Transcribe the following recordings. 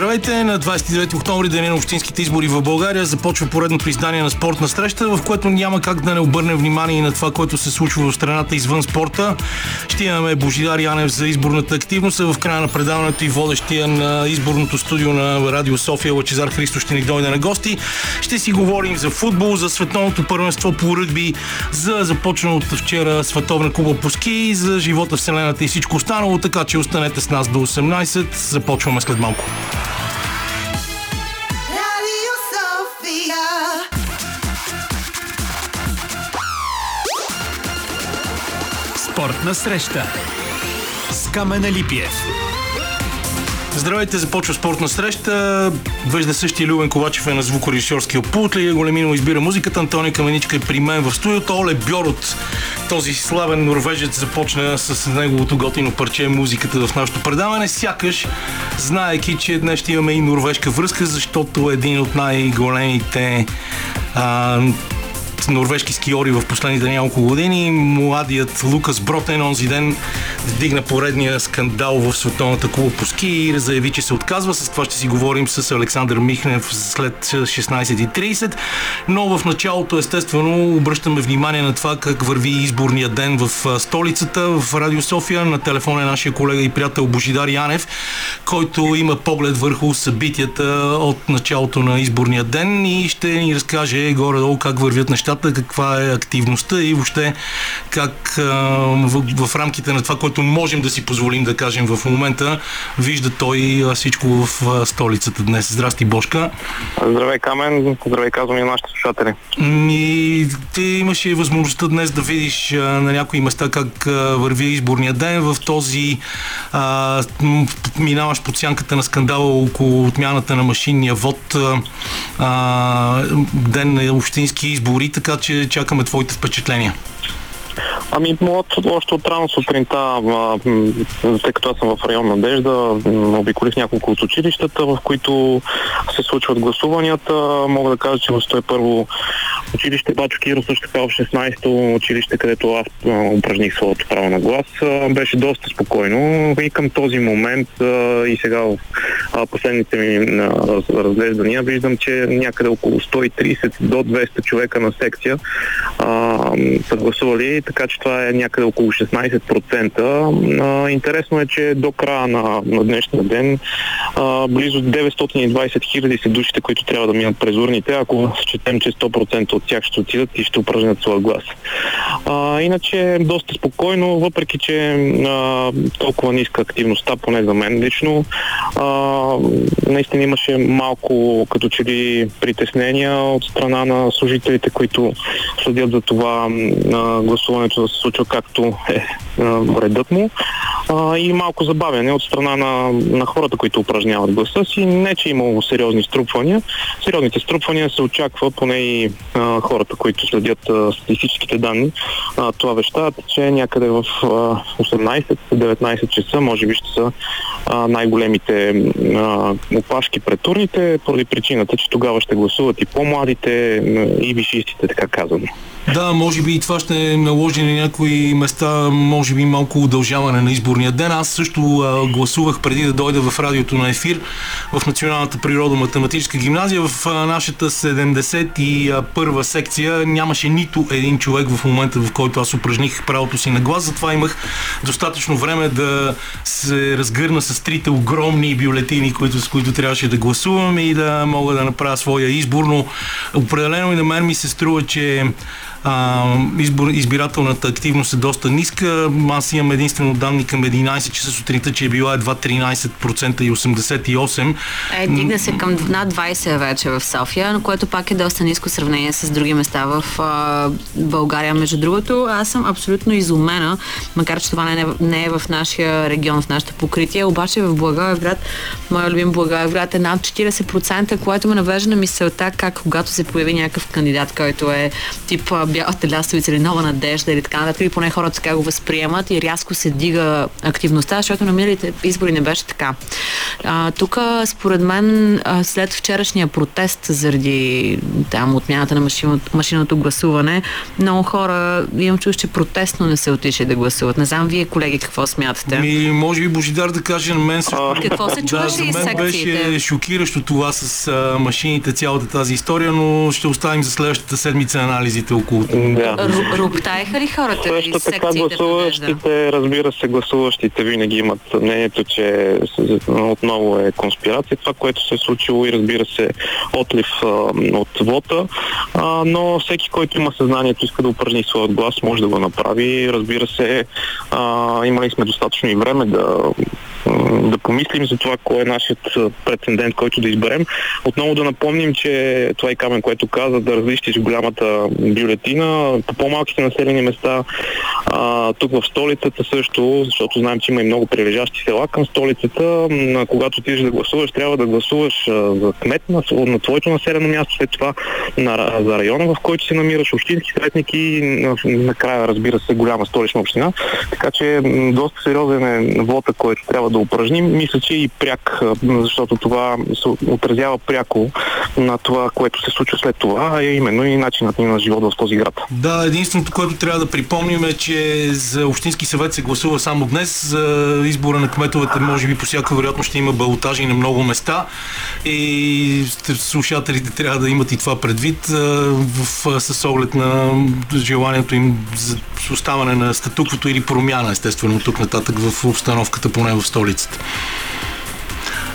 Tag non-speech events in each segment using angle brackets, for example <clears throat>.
Здравейте! На 29 октомври, деня на общинските избори в България, започва поредното издание на спортна среща, в което няма как да не обърнем внимание на това, което се случва в страната извън спорта. Ще имаме Божидар Янев за изборната активност, а в края на предаването и водещия на изборното студио на Радио София Лачезар Христо ще ни дойде на гости. Ще си говорим за футбол, за световното първенство по ръгби, за започналото вчера световна куба по ски, за живота, вселената и всичко останало, така че останете с нас до 18. Започваме след малко. Спортна среща с Камена Липиев. Здравейте, започва спортна среща. Вежда същия Любен Ковачев е на звукорежисьорския пулт. Лия Големинова избира музиката. Антони Каменичка е при мен в студиото. Оле Бьорот, този славен норвежец, започна с неговото готино парче музиката в нашото предаване. Сякаш, знаеки, че днес ще имаме и норвежка връзка, защото един от най-големите а, норвежки скиори в последните няколко години. Младият Лукас Бротен онзи ден вдигна поредния скандал в световната куба по ски и заяви, че се отказва. С това ще си говорим с Александър Михнев след 16.30. Но в началото, естествено, обръщаме внимание на това как върви изборния ден в столицата, в Радио София. На телефон е нашия колега и приятел Божидар Янев, който има поглед върху събитията от началото на изборния ден и ще ни разкаже горе-долу как вървят нещата, каква е активността и въобще как в, в рамките на това, което можем да си позволим да кажем в момента, вижда той всичко в столицата днес. Здрасти, Бошка. Здравей, Камен. Здравей, казвам и на нашите слушатели. И ти имаше възможността днес да видиш на някои места как върви изборния ден в този а, минаваш под сянката на скандала около отмяната на машинния вод а, ден на общински избори, така че чакаме твоите впечатления. Ами, от, още от рано сутринта, а, тъй като аз съм в район Надежда, обиколих няколко от училищата, в които се случват гласуванията. Мога да кажа, че в 101 училище Бачо Киро, също така в 16-то училище, където аз упражних своето право на глас, беше доста спокойно и към този момент и сега в последните ми разглеждания виждам, че някъде около 130 до 200 човека на секция са гласували, така че това е някъде около 16%. А, интересно е, че до края на, на днешния ден близо 920 хиляди са душите, които трябва да минат през урните, ако счетем, че 100% от тях ще отидат и ще упражнят своя глас. Иначе доста спокойно, въпреки че толкова ниска активността, поне за мен лично, наистина имаше малко като че ли притеснения от страна на служителите, които следят за това а, гласуването да се случва както е а, редът му а, и малко забавяне от страна на, на хората, които упражняват гласа си. Не, че е имало сериозни струпвания. Сериозните струпвания се очаква, поне и а, хората, които следят а, статистическите данни, а, това вещават, че някъде в а, 18-19 часа може би ще са а, най-големите а, опашки пред турните, поради причината, че тогава ще гласуват и по-младите, и вишистите, така казано. Да, може би и това ще наложи на някои места, може би малко удължаване на изборния ден. Аз също а, гласувах преди да дойда в радиото на ефир в Националната природо-математическа гимназия. В а, нашата 71 секция нямаше нито един човек в момента, в който аз упражних правото си на глас. Затова имах достатъчно време да се разгърна с трите огромни бюлетини, които, с които трябваше да гласувам и да мога да направя своя избор. Но определено и на мен ми се струва, че а, избор, избирателната активност е доста ниска. Аз имам единствено данни към 11 часа сутринта, че е била едва 13% и 88%. Е, дигна се към над 20 вече в София, но което пак е доста ниско в сравнение с други места в а, България. Между другото, аз съм абсолютно изумена, макар че това не е, не е в нашия регион, в нашето покритие, обаче в Благоевград, моя любим Благоевград е над 40%, което ме навежда на мисълта как когато се появи някакъв кандидат, който е тип бялата лястовица или нова надежда или така нататък, или поне хората така го възприемат и рязко се дига активността, защото на миналите избори не беше така. Тук, според мен, а, след вчерашния протест заради там отмяната на машиното, машиното гласуване, много хора имам чувство, че протестно не се отишли да гласуват. Не знам вие, колеги, какво смятате? Ми, може би Божидар да каже на мен също. Какво се Да, чуваше за и мен секциите? беше шокиращо това с а, машините, цялата тази история, но ще оставим за следващата седмица анализите около. Да. Ру- Руптаеха ли хората Също така гласуващите, разбира се, гласуващите винаги имат мнението, че отново е конспирация това, което се е случило и разбира се отлив а, от вота, а, но всеки, който има съзнанието, иска да упражни своят глас, може да го направи. Разбира се, а, имали сме достатъчно и време да да помислим за това, кой е нашият а, прецедент, който да изберем. Отново да напомним, че това е камен, което каза, да различиш голямата бюлетина по по-малките населени места, а, тук в столицата също, защото знаем, че има и много прилежащи села към столицата. М, когато отидеш да гласуваш, трябва да гласуваш а, за кмет на, на твоето населено място, след това на, за района, в който се намираш, общински съветник и на- накрая, разбира се, голяма столична община. Така че доста сериозен е вота, който трябва да упражним. Мисля, че и пряк, защото това се отразява пряко на това, което се случва след това, а именно и начинът ни на живот в този град. Да, единственото, което трябва да припомним е, че за Общински съвет се гласува само днес. За избора на кметовете, може би по всяка вероятност ще има балотажи на много места. И слушателите трябва да имат и това предвид в, с оглед на желанието им за оставане на статуквото или промяна, естествено, тук нататък в обстановката, поне в столицата. hoolitseda.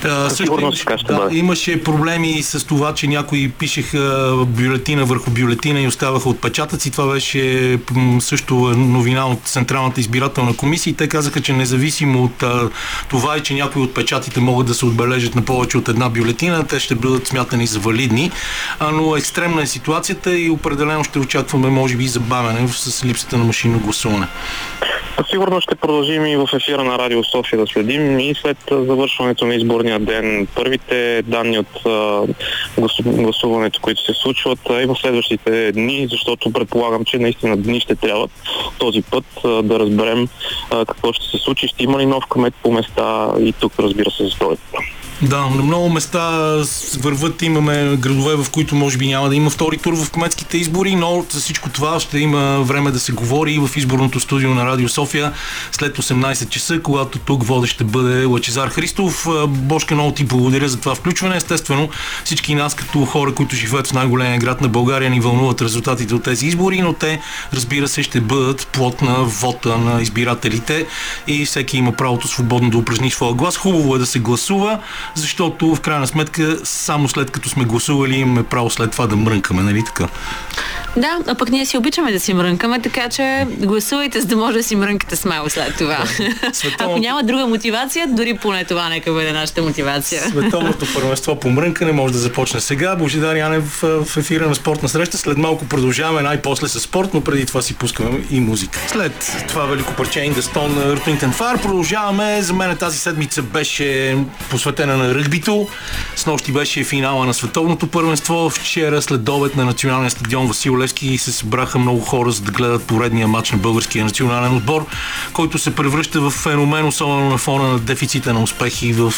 А, също имаше, да, имаше проблеми с това, че някои пишеха бюлетина върху бюлетина и оставаха отпечатъци. Това беше също новина от Централната избирателна комисия и те казаха, че независимо от а, това и че някои от печатите могат да се отбележат на повече от една бюлетина, те ще бъдат смятани за валидни. А, но екстремна е ситуацията и определено ще очакваме, може би, забавяне с липсата на машинно гласуване. Със сигурност ще продължим и в ефира на Радио София да следим и след завършването на изборния ден. Първите данни от гласуването, които се случват и в следващите дни, защото предполагам, че наистина дни ще трябват този път да разберем какво ще се случи. Ще има ли нов кмет по места и тук, разбира се, за столицата. Да, на много места върват, имаме градове, в които може би няма да има втори тур в кметските избори, но за всичко това ще има време да се говори и в изборното студио на Радио София след 18 часа, когато тук водещ ще бъде Лачезар Христов. Бошка, много ти благодаря за това включване. Естествено, всички нас като хора, които живеят в най-големия град на България, ни вълнуват резултатите от тези избори, но те, разбира се, ще бъдат плод на вота на избирателите и всеки има правото свободно да упражни своя глас. Хубаво е да се гласува, защото в крайна сметка само след като сме гласували имаме право след това да мрънкаме, нали така? Да, а пък ние си обичаме да си мрънкаме, така че гласувайте, за да може да си мрънкате смело след това. Световното- Ако няма друга мотивация, дори поне това нека бъде нашата мотивация. Световното първенство по мрънкане може да започне сега. Божидар Янев в, ефира на спортна среща. След малко продължаваме най-после с спорт, но преди това си пускаме и музика. След това велико парче Wind and Fire продължаваме. За мен тази седмица беше посветена на ръгбито. С нощи беше финала на световното първенство. Вчера след обед на националния стадион Васил Левски се събраха много хора за да гледат поредния матч на българския национален отбор, който се превръща в феномен, особено на фона на дефицита на успехи в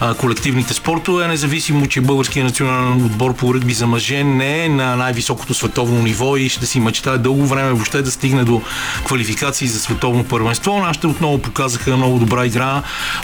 а, колективните спортове, независимо, че българския национален отбор по ръгби за мъже не е на най-високото световно ниво и ще си мечтае дълго време въобще да стигне до квалификации за световно първенство. Нашите отново показаха много добра игра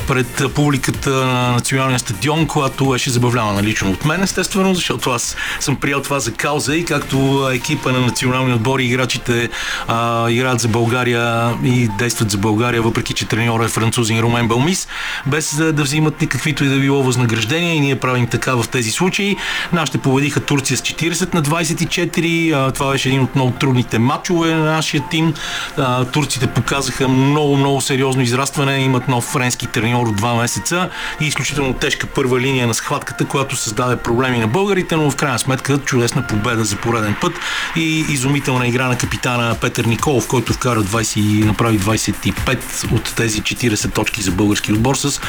пред публиката на националния стадион, която беше забавлявана лично от мен, естествено, защото аз съм приел това за кауза и както екипа на националния отбор и играчите а, играят за България и действат за България, въпреки че треньора е французин Румен Белмис, без да взимат никаквито и да било възнаграждения и ние правим така в тези случаи. Нашите победиха Турция с 40 на 24. А, това беше един от много трудните матчове на нашия тим. А, турците показаха много, много сериозно израстване. Имат нов френски треньор от 2 месеца и изключително тежка първа линия на схватката, която създаде проблеми на българите, но в крайна сметка чудесна победа за пореден път и изумителна игра на капитана Петър Николов, който вкара 20 и направи 25 от тези 40 точки за български отбор с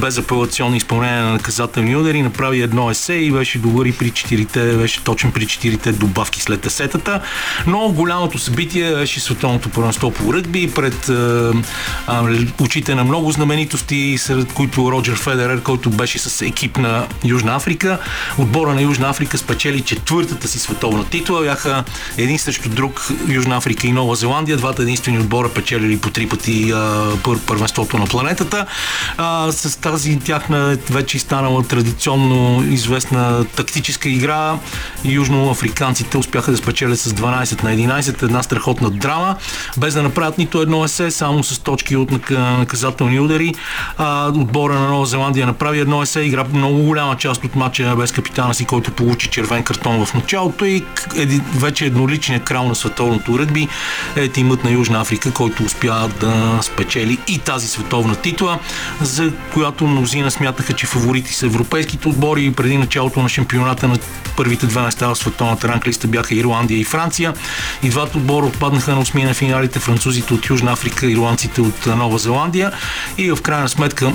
безапелационно изпълнение на наказателни удари. Направи едно есе и беше добър и при 4 беше точен при 4 добавки след есетата. Но голямото събитие беше световното първенство по ръгби пред а, а, очите на много знаменитости, сред които Роджер Федерер, който беше с екип на Южна Африка. Отбора на Южна Африка спечели четвъртата си световна титла. Бяха един срещу друг Южна Африка и Нова Зеландия. Двата единствени отбора печелили по три пъти първенството на планетата. С тази тяхна вече станала традиционно известна тактическа игра, южноафриканците успяха да спечелят с 12 на 11. Една страхотна драма, без да направят нито едно есе, само с точки от наказателни удари. Отбора на Нова Зеландия направи едно есе, игра много голяма част от матча без капитана си, който получи червен картон в началото и еди, вече едноличният крал на световното ръгби е тимът на Южна Африка, който успя да спечели и тази световна титла, за която мнозина смятаха, че фаворити са европейските отбори. Преди началото на шампионата на първите две места в световната ранглиста бяха Ирландия и Франция. И двата отбора отпаднаха на осми на финалите французите от Южна Африка, ирландците от Нова Зеландия. И в крайна сметка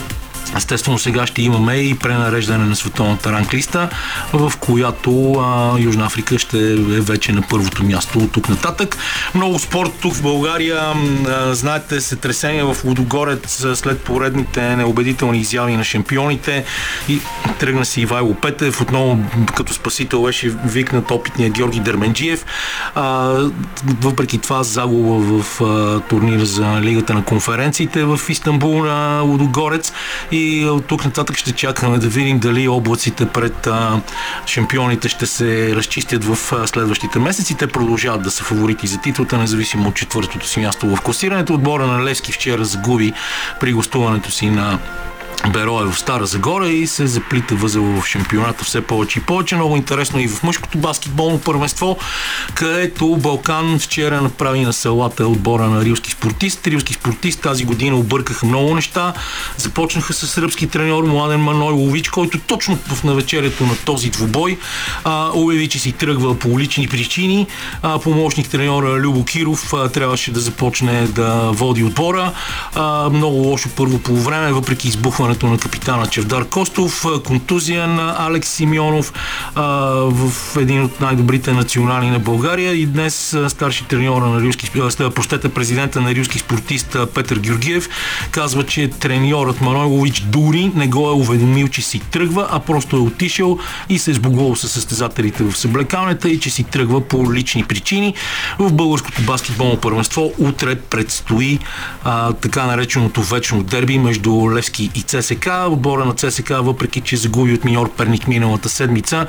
Естествено, сега ще имаме и пренареждане на световната ранглиста, в която а, Южна Африка ще е вече на първото място от тук нататък. Много спорт тук в България. А, знаете, се тресения в Лудогорец след поредните неубедителни изяви на шампионите и тръгна си Ивайло Петев. Отново като спасител беше викнат опитния Георги Дерменджиев. А, въпреки това загуба в а, турнира за Лигата на конференциите в Истанбул на Лудогорец и от тук нататък ще чакаме да видим дали облаците пред а, шампионите ще се разчистят в а, следващите месеци. Те продължават да са фаворити за титлата, независимо от четвъртото си място в класирането. Отбора на Левски вчера загуби при гостуването си на Беро е в Стара Загора и се заплита възел в шампионата все повече и повече. Много интересно и в мъжкото баскетболно първенство, където Балкан вчера направи на селата отбора на рилски спортист. Рилски спортист тази година объркаха много неща. Започнаха с сръбски треньор Младен Манойлович, който точно в навечерието на този двубой а, обяви, че си тръгва по лични причини. А, помощник треньора Любо Киров а, трябваше да започне да води отбора. А, много лошо първо по време, въпреки избухване изпълнението на капитана Чевдар Костов, контузия на Алекс Симеонов в един от най-добрите национали на България и днес старши треньора на рилски, прощете, президента на рилски спортист Петър Георгиев казва, че треньорът Манойлович дори не го е уведомил, че си тръгва, а просто е отишъл и се е сбогувал с състезателите в съблекалнята и че си тръгва по лични причини. В българското баскетболно първенство утре предстои а, така нареченото вечно дерби между Левски и ЦСК. Отбора на ЦСК, въпреки че загуби от миньор Перник миналата седмица,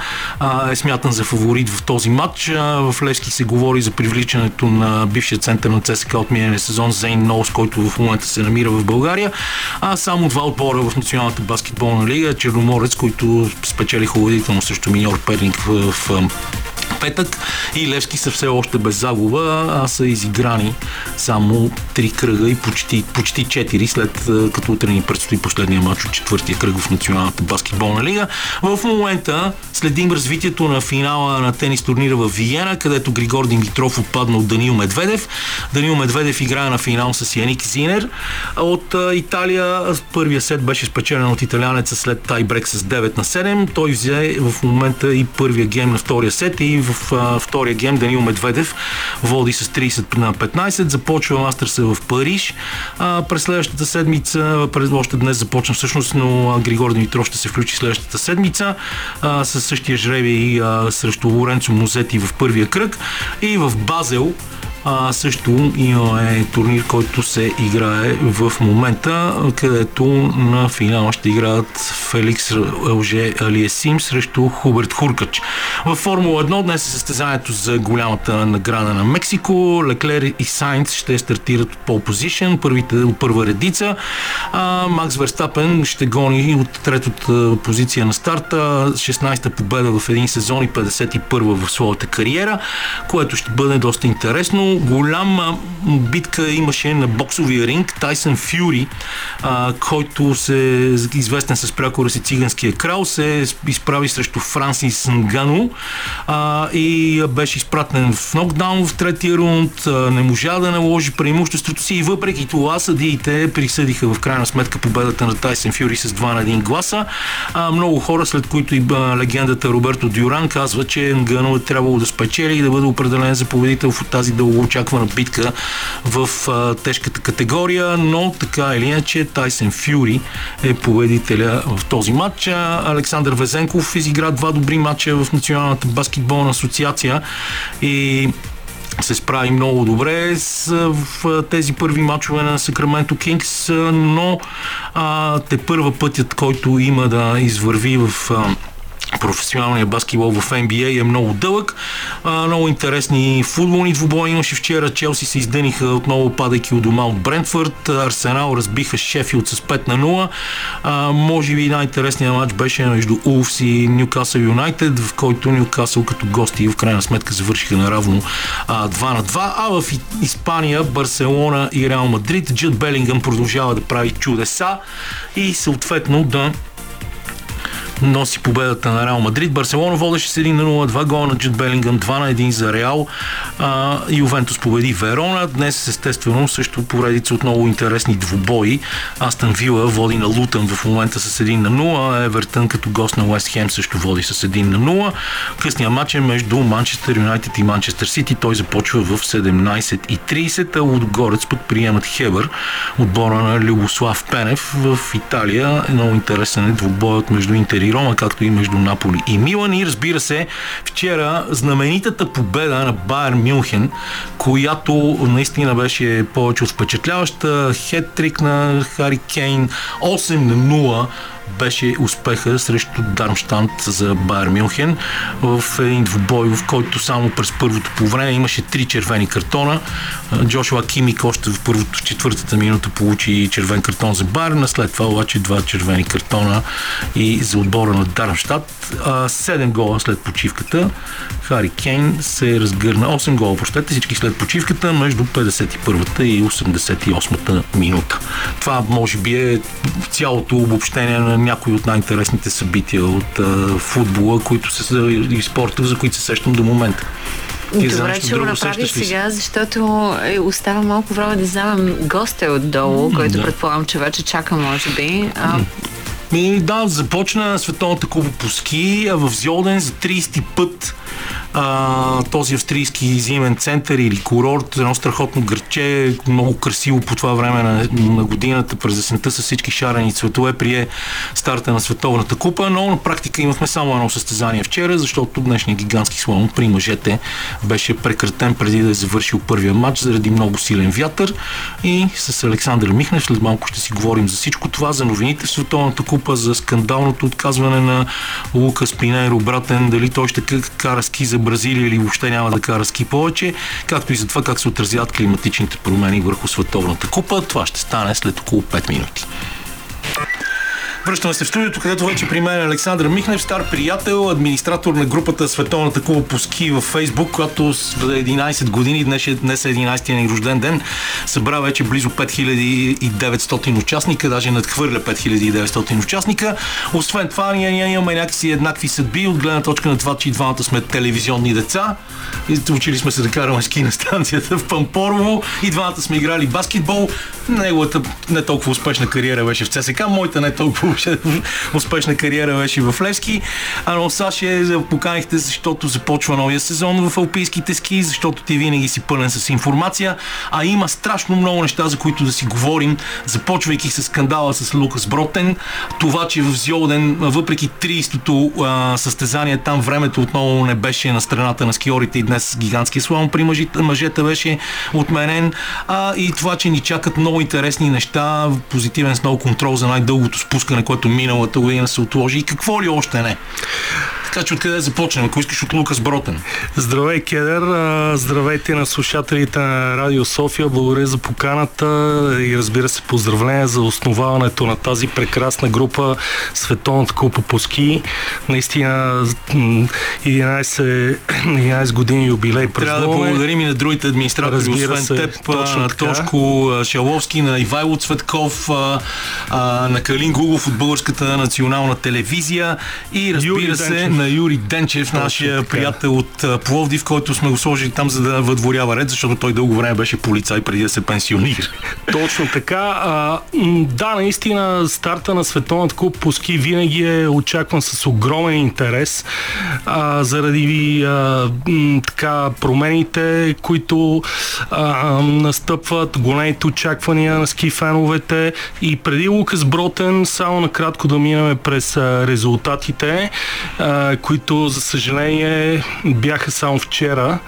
е смятан за фаворит в този матч. В Левски се говори за привличането на бившия център на ЦСК от миналия сезон Зейн Ноус, който в момента се намира в България. А само два отбора в Националната баскетболна лига Черноморец, които спечелиха убедително срещу миньор Перник в петък и Левски са все още без загуба, а са изиграни само три кръга и почти, почти 4 след като утре ни предстои последния матч от четвъртия кръг в Националната баскетболна лига. В момента следим развитието на финала на тенис турнира в Виена, където Григор Димитров отпадна от Данил Медведев. Данил Медведев играе на финал с Яник Зинер от Италия. Първия сет беше спечелен от италянеца след тайбрек с 9 на 7. Той взе в момента и първия гейм на втория сет и в а, втория гейм Данил Медведев води с 30 на 15. Започва Мастърса в Париж. А, през следващата седмица, през още днес започна всъщност, но Григор Димитров ще се включи следващата седмица а, с същия жребий срещу Лоренцо Музети в първия кръг. И в Базел а, също имаме турнир, който се играе в момента, където на финала ще играят Феликс Лже Алиесим срещу Хуберт Хуркач. В Формула 1 днес е състезанието за голямата награда на Мексико. Леклер и Сайнц ще стартират от пол позишън, първите от първа редица. А, Макс Верстапен ще гони от третата позиция на старта, 16-та победа в един сезон и 51-а в своята кариера, което ще бъде доста интересно голяма битка имаше на боксовия ринг Тайсън Фюри, който се известен с пряко нарекора се циганския крал, се изправи срещу Франсис Нгано а, и беше изпратен в нокдаун в третия рунд, а, не можа да наложи преимуществото си и въпреки това съдиите присъдиха в крайна сметка победата на Тайсен Фюри с 2 на 1 гласа. А, много хора, след които и а, легендата Роберто Дюран казва, че Нгано е трябвало да спечели и да бъде определен за победител в тази дългоочаквана битка в а, тежката категория, но така или иначе Тайсен Фюри е победителя в този матч. Александър Везенков изигра два добри матча в Националната баскетболна асоциация и се справи много добре с, в тези първи матчове на Сакраменто Кингс, но а, те първа пътят, който има да извърви в а, професионалния баскетбол в NBA е много дълъг. Много интересни футболни двубои имаше вчера. Челси се издъниха отново падайки от дома от Брентфорд. Арсенал разбиха Шефилд с 5 на 0. А, може би най-интересният матч беше между Улфс и Ньюкасъл Юнайтед, в който Ньюкасъл като гости в крайна сметка завършиха наравно а, 2 на 2. А в Испания Барселона и Реал Мадрид Джуд Белингъм продължава да прави чудеса и съответно да носи победата на Реал Мадрид. Барселона водеше с 1 на 0, 2 гола на Джуд Белингъм, 2 на 1 за Реал. А, Ювентус победи Верона. Днес естествено също поредица от много интересни двубои. Астън Вила води на Лутън в момента с 1 на 0. Евертън като гост на Уест Хем също води с 1 на 0. Късният матч е между Манчестър Юнайтед и Манчестър Сити. Той започва в 17.30, а Лудогорец пък приемат Хебър, отбора на Любослав Пенев в Италия. Много интересен е двубоят между Интер и Рома, както и между Наполи и Милан. И разбира се, вчера знаменитата победа на Байер Мюнхен, която наистина беше повече от впечатляваща. Хеттрик на Хари Кейн, 8 на 0 беше успеха срещу Дармштант за Байер Мюнхен в един двубой, в който само през първото по време имаше три червени картона. Джошуа Кимик още в първото, четвъртата минута получи червен картон за Байер, след това обаче два червени картона и за отбора на Дармштадт. Седем гола след почивката. Хари Кейн се разгърна 8 гола, прощете всички след почивката между 51-та и 88-та минута. Това може би е цялото обобщение на някои от най-интересните събития от а, футбола, които се, и спорта, за които се сещам до момента. Ти Добре, че го направиш сега, защото е, остава малко време да вземем госта отдолу, mm, който да. предполагам, че вече чака, може би. А... Ми, да, започна Световната куба по ски в Зьолден за 30 път а, този австрийски зимен център или курорт, едно страхотно гърче, много красиво по това време на, на годината, през есента с всички шарени цветове, прие старта на Световната купа, но на практика имахме само едно състезание вчера, защото днешния гигантски слон при мъжете беше прекратен преди да е завършил първия матч заради много силен вятър. И с Александър Михнев след малко ще си говорим за всичко това, за новините в Световната купа, за скандалното отказване на Лукас Пинейро, братен, дали той ще кара ски за Бразилия или въобще няма да кара ски повече, както и за това как се отразяват климатичните промени върху Световната купа. Това ще стане след около 5 минути. Връщаме се в студиото, където вече при мен е Александър Михнев, стар приятел, администратор на групата Световната куба по ски във Фейсбук, която с 11 години, днес е, днес е 11-я ни рожден ден, събра вече близо 5900 участника, даже надхвърля 5900 участника. Освен това, ние, ние имаме някакси еднакви съдби от гледна точка на това, че и двамата сме телевизионни деца. Учили сме се да караме ски на станцията в Пампорово и двамата сме играли баскетбол. Неговата не толкова успешна кариера беше в ЦСК, моята не толкова <laughs> успешна кариера беше в Левски. А но Саше поканихте, защото започва новия сезон в алпийските ски, защото ти винаги си пълен с информация, а има страшно много неща, за които да си говорим, започвайки с скандала с Лукас Бротен, това, че в Зьолден, въпреки 30-то състезание, там времето отново не беше на страната на скиорите и днес гигантския слон при мъжите, мъжете беше отменен, а и това, че ни чакат много интересни неща, позитивен сноу контрол за най-дългото спускане, което миналата година се отложи и какво ли още не. Така че откъде да започнем, ако искаш от Лукас Бротен. Здравей, Кедър! Здравейте на слушателите на Радио София. Благодаря за поканата и разбира се поздравления за основаването на тази прекрасна група Световната купа по ски. Наистина м, 11, 11 <clears throat> години юбилей Трябва да празнуваме. благодарим и на другите администратори, Разбира освен се, теб, точно на така. Тошко Шаловски, на Ивайло Цветков, на Калин Гугов от Българската национална телевизия и разбира Юрий се Денчев. на Юрий Денчев, Точно нашия така. приятел от Пловдив, който сме го сложили там за да въдворява ред, защото той дълго време беше полицай преди да се пенсионира. Точно така. А, да, наистина старта на Световната купа по ски винаги е очакван с огромен интерес а, заради а, така промените, които а, настъпват, големите очаквания на ски феновете и преди Лукас Бротен, само накратко да минем през резултатите, а, които за съжаление бяха само вчера.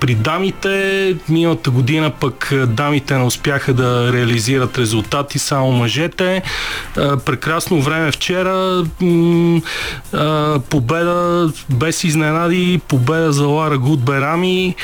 При дамите миналата година пък дамите не успяха да реализират резултати, само мъжете. Прекрасно време вчера. Победа без изненади, победа за Лара Гудберами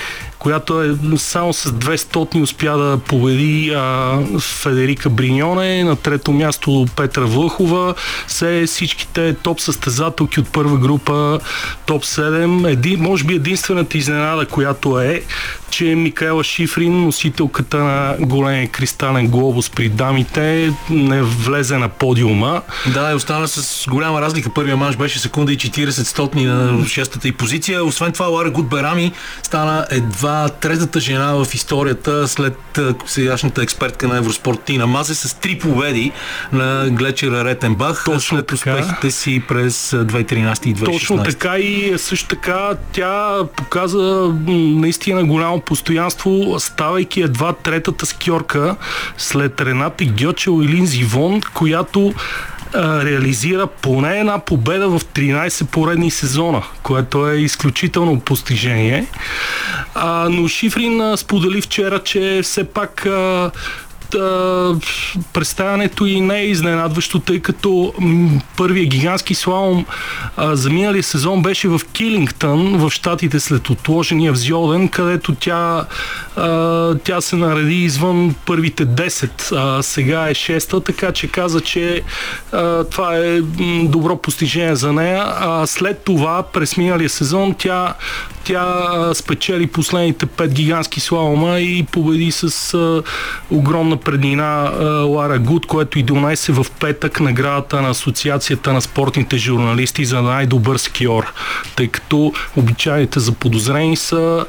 която е само с 200 успя да победи а, Федерика Бриньоне, на трето място Петра Влъхова, се всичките топ състезателки от първа група, топ 7. Еди, може би единствената изненада, която е, че Микаела Шифрин, носителката на големия кристален глобус при дамите, не влезе на подиума. Да, и остана с голяма разлика. Първия манш беше секунда и 40 стотни на шестата и позиция. Освен това, Лара Гудберами стана едва третата жена в историята след сегашната експертка на Евроспорт Тина Мазе с три победи на Глечера Ретенбах Точно след така. успехите си през а, 2013 и 2016. Точно така и също така тя показа наистина голямо постоянство, ставайки едва третата скиорка след Рената Гьочел и Линзи Вон, която реализира поне една победа в 13 поредни сезона, което е изключително постижение. А, но Шифрин а, сподели вчера, че все пак а, а, представянето и не е изненадващо, тъй като м, първия гигантски слалом а, за миналия сезон беше в Килингтън, в Штатите след отложения взйоден, където тя, а, тя се нареди извън първите 10, а сега е 6-та, така че каза, че а, това е добро постижение за нея. А след това, през миналия сезон, тя тя спечели последните пет гигантски слалома и победи с а, огромна преднина Лара Гуд, което и донесе в петък наградата на Асоциацията на спортните журналисти за най-добър скиор, тъй като обичайните за подозрени са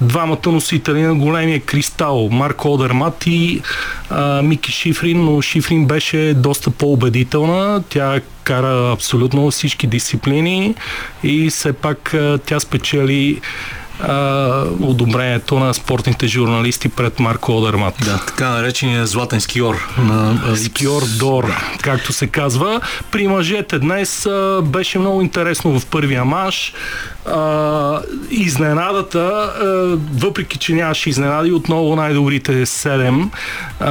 двамата носители на големия кристал, Марк Одермат и а, Мики Шифрин, но Шифрин беше доста по-убедителна. Тя кара абсолютно всички дисциплини и все пак а, тя спечели а, одобрението на спортните журналисти пред Марко Одермат. Да, така наречения златен скиор на Скиор Дор, както се казва. При мъжете днес а, беше много интересно в първия манш. А, изненадата, а, въпреки че нямаше изненади, отново най-добрите 7 а,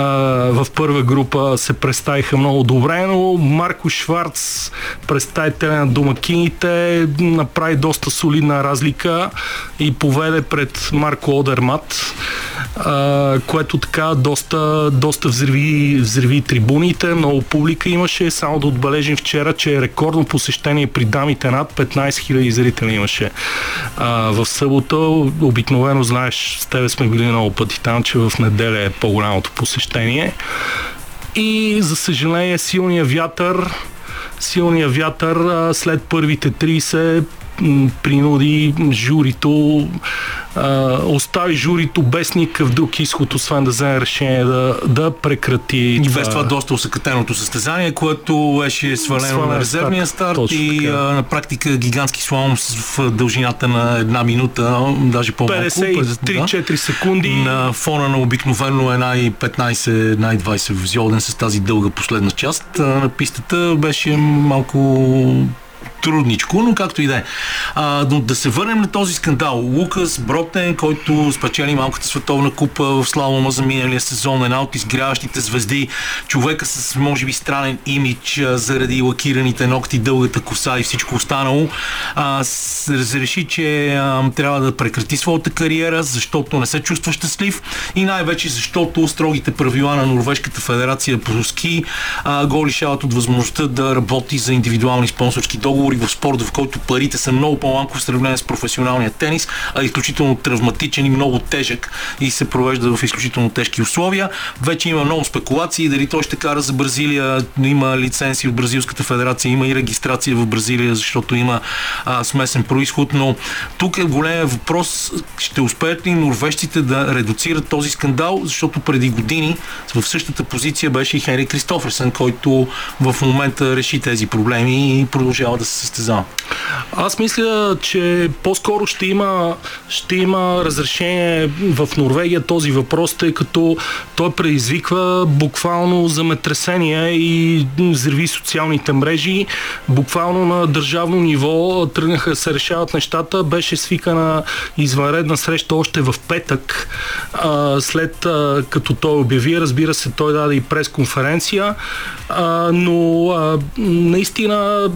в първа група се представиха много добре, но Марко Шварц, представителя на домакините, направи доста солидна разлика и поведе пред Марко Одермат, а, което така доста, доста взриви, взриви трибуните, много публика имаше. Само да отбележим вчера, че е рекордно посещение при дамите над 15 000 зрители имаше а, в събота. Обикновено, знаеш, с тебе сме били много пъти там, че в неделя е по-голямото посещение. И за съжаление силния вятър силния вятър след първите 30 м, принуди журито а, остави журито без никакъв друг изход, освен да вземе решение да, да прекрати И без това доста усъкътеното състезание, което беше свалено Свален на резервния старт, старт и а, на практика гигантски слалом в дължината на една минута, даже по-малко. 53-4 секунди. На фона на обикновено една и 15, една и 20 взйоден с тази дълга последна част на пистата беше малко трудничко, но както и да е. Но да се върнем на този скандал. Лукас Бротен, който спечели малката световна купа в слалома за миналия сезон, една от изгряващите звезди, човека с може би странен имидж заради лакираните ногти, дългата коса и всичко останало, а, реши, че а, трябва да прекрати своята кариера, защото не се чувства щастлив и най-вече защото строгите правила на Норвежката федерация по ски го лишават от възможността да работи за индивидуални спонсорски договори в спорт, в който парите са много по-малко в сравнение с професионалния тенис, а изключително травматичен и много тежък и се провежда в изключително тежки условия. Вече има много спекулации дали той ще кара за Бразилия, има лицензи от Бразилската федерация, има и регистрация в Бразилия, защото има а, смесен происход, но тук е големия въпрос, ще успеят ли норвежците да редуцират този скандал, защото преди години в същата позиция беше и Хенри Кристоферсен, който в момента реши тези проблеми и продължава да се състезава. Аз мисля, че по-скоро ще има, ще има разрешение в Норвегия този въпрос, тъй като той предизвиква буквално земетресения и взриви социалните мрежи. Буквално на държавно ниво тръгнаха да се решават нещата. Беше свикана извънредна среща още в петък, след като той обяви. Разбира се, той даде и пресконференция, но наистина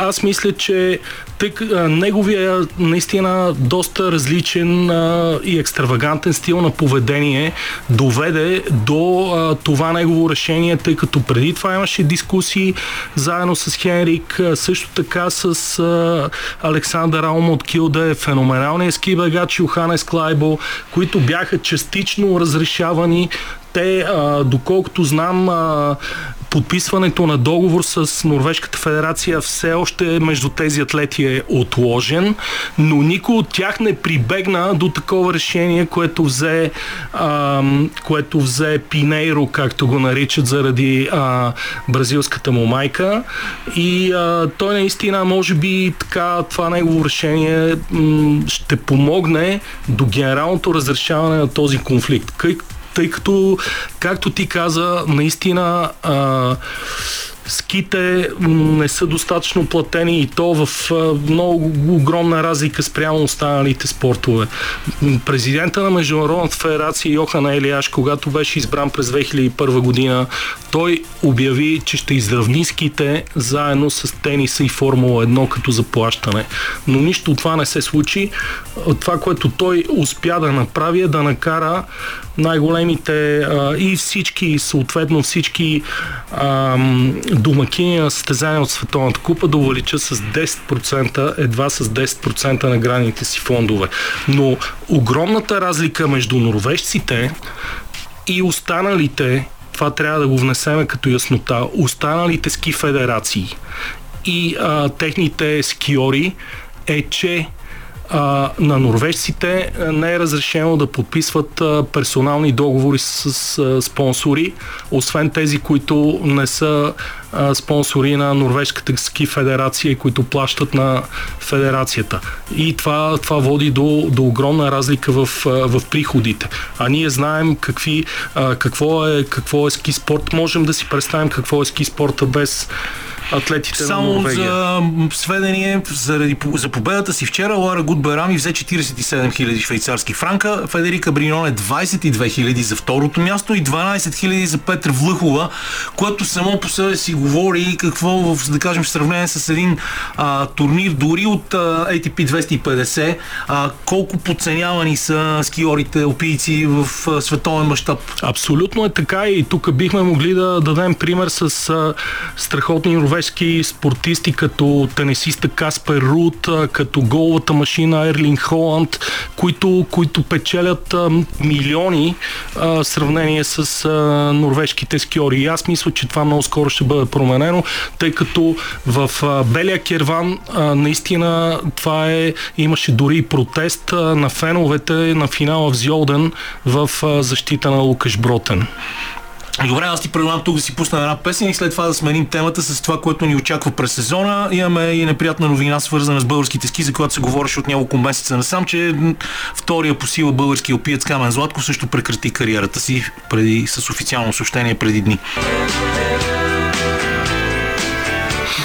аз мисля, че тъй, к- а, неговия наистина доста различен а, и екстравагантен стил на поведение доведе до а, това негово решение, тъй като преди това имаше дискусии заедно с Хенрик, а, също така с а, Александър Аум от Килде, феноменалния ски бегач Йоханес Клайбо, които бяха частично разрешавани те, а, доколкото знам, а, подписването на договор с Норвежката федерация все още между тези атлети е отложен, но никой от тях не прибегна до такова решение, което взе, а, което взе Пинейро, както го наричат, заради а, бразилската му майка. И а, той наистина, може би, така, това негово решение м- ще помогне до генералното разрешаване на този конфликт. Тъй като, както ти каза, наистина а, ските не са достатъчно платени и то в много огромна разлика спрямо останалите спортове. Президента на Международната федерация Йохан Елиаш, когато беше избран през 2001 година, той обяви, че ще изравни ските заедно с тениса и Формула 1 като заплащане. Но нищо от това не се случи. Това, което той успя да направи е да накара най-големите а, и всички, съответно всички а, домакини на състезания от Световната купа да увеличат с 10%, едва с 10% на граните си фондове. Но огромната разлика между норвежците и останалите, това трябва да го внесеме като яснота, останалите ски федерации и а, техните скиори е, че а, на норвежците не е разрешено да подписват а, персонални договори с, с а, спонсори, освен тези, които не са а, спонсори на Норвежката ски федерация и които плащат на федерацията. И това, това води до, до огромна разлика в, а, в приходите. А ние знаем какви, а, какво, е, какво е ски спорт. Можем да си представим какво е ски спорта без атлетите на Само Норвегия. за сведение, заради, за победата си вчера Лара Гудберами взе 47 000 швейцарски франка, Федерика Бриноне 22 000 за второто място и 12 000 за Петър Влъхова, което само по себе си говори какво, в, да кажем, в сравнение с един а, турнир дори от а, ATP 250, а, колко подценявани са скиорите, опийци в а, световен мащаб. Абсолютно е така и тук бихме могли да дадем пример с а, страхотни норвежки спортисти, като тенисиста Каспер Рут, като головата машина Ерлин Холанд, които, които печелят милиони в сравнение с норвежките скиори. И аз мисля, че това много скоро ще бъде променено, тъй като в Белия Керван наистина това е, имаше дори протест на феновете на финала в Зьолден в защита на Лукаш Бротен. Добре, аз ти предлагам тук да си пусна една песен и след това да сменим темата с това, което ни очаква през сезона. Имаме и неприятна новина, свързана с българските ски, за която се говореше от няколко месеца насам, че втория по сила български опиец Камен Златков също прекрати кариерата си преди, с официално съобщение преди дни.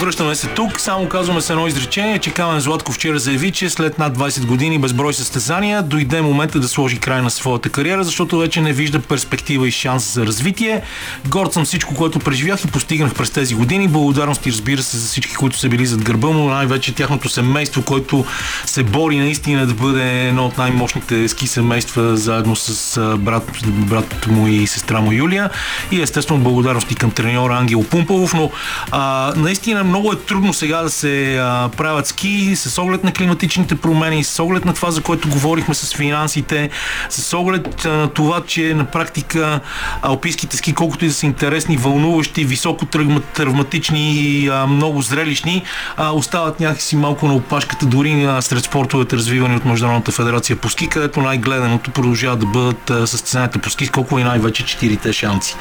Връщаме се тук, само казваме с едно изречение, че Камен Златко вчера заяви, че след над 20 години безброй състезания дойде момента да сложи край на своята кариера, защото вече не вижда перспектива и шанс за развитие. Горд съм всичко, което преживях и постигнах през тези години. Благодарности, разбира се, за всички, които са били зад гърба му, най-вече тяхното семейство, което се бори наистина да бъде едно от най-мощните ски семейства, заедно с брат, брат му и сестра му Юлия. И естествено благодарности към треньора Ангел Пумпалов, но а, наистина много е трудно сега да се а, правят ски с оглед на климатичните промени, с оглед на това, за което говорихме с финансите, с оглед а, на това, че на практика алпийските ски, колкото и да са интересни, вълнуващи, високо травма- травматични и а, много зрелищни, а, остават някакси малко на опашката, дори а, сред спортовете, развивани от Международната федерация по ски, където най-гледаното продължава да бъдат а, състезанията по ски, колко и най-вече четирите шанси.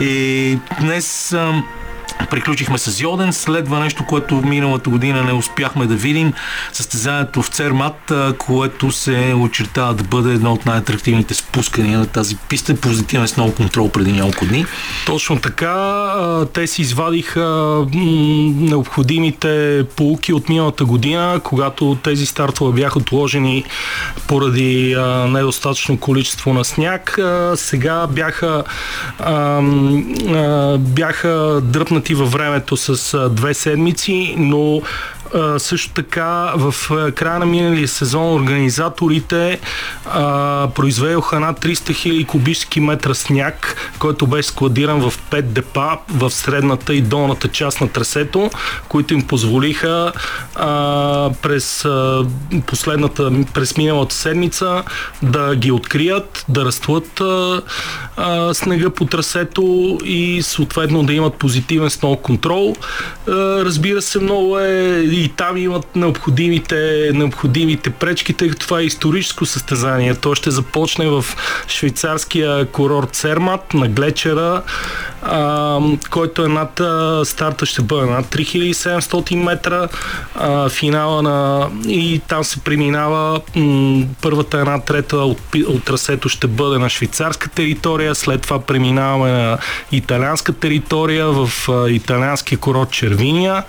И днес ам, Приключихме с Йоден, следва нещо, което миналата година не успяхме да видим. Състезанието в Цермат, което се очертава да бъде едно от най-атрактивните спускания на тази писта. Позитивен сноу контрол преди няколко дни. Точно така. Те си извадиха необходимите полуки от миналата година, когато тези стартове бяха отложени поради недостатъчно количество на сняг. Сега бяха, бяха дръпнати във времето с две седмици, но също така в края на миналия сезон организаторите а, произведоха над 300 000 кубически метра сняг, който беше складиран в 5 депа в средната и долната част на трасето, които им позволиха а, през а, последната, през миналата седмица да ги открият, да разтлат снега по трасето и съответно да имат позитивен сноу контрол. А, разбира се, много е и там имат необходимите, необходимите пречки, тъй като това е историческо състезание. То ще започне в швейцарския курорт Цермат на Глечера, а, който е над старта ще бъде над 3700 метра, а, финала на и там се преминава м, първата една трета от, от трасето ще бъде на швейцарска територия, след това преминаваме на италианска територия в а, италианския курорт Червиния,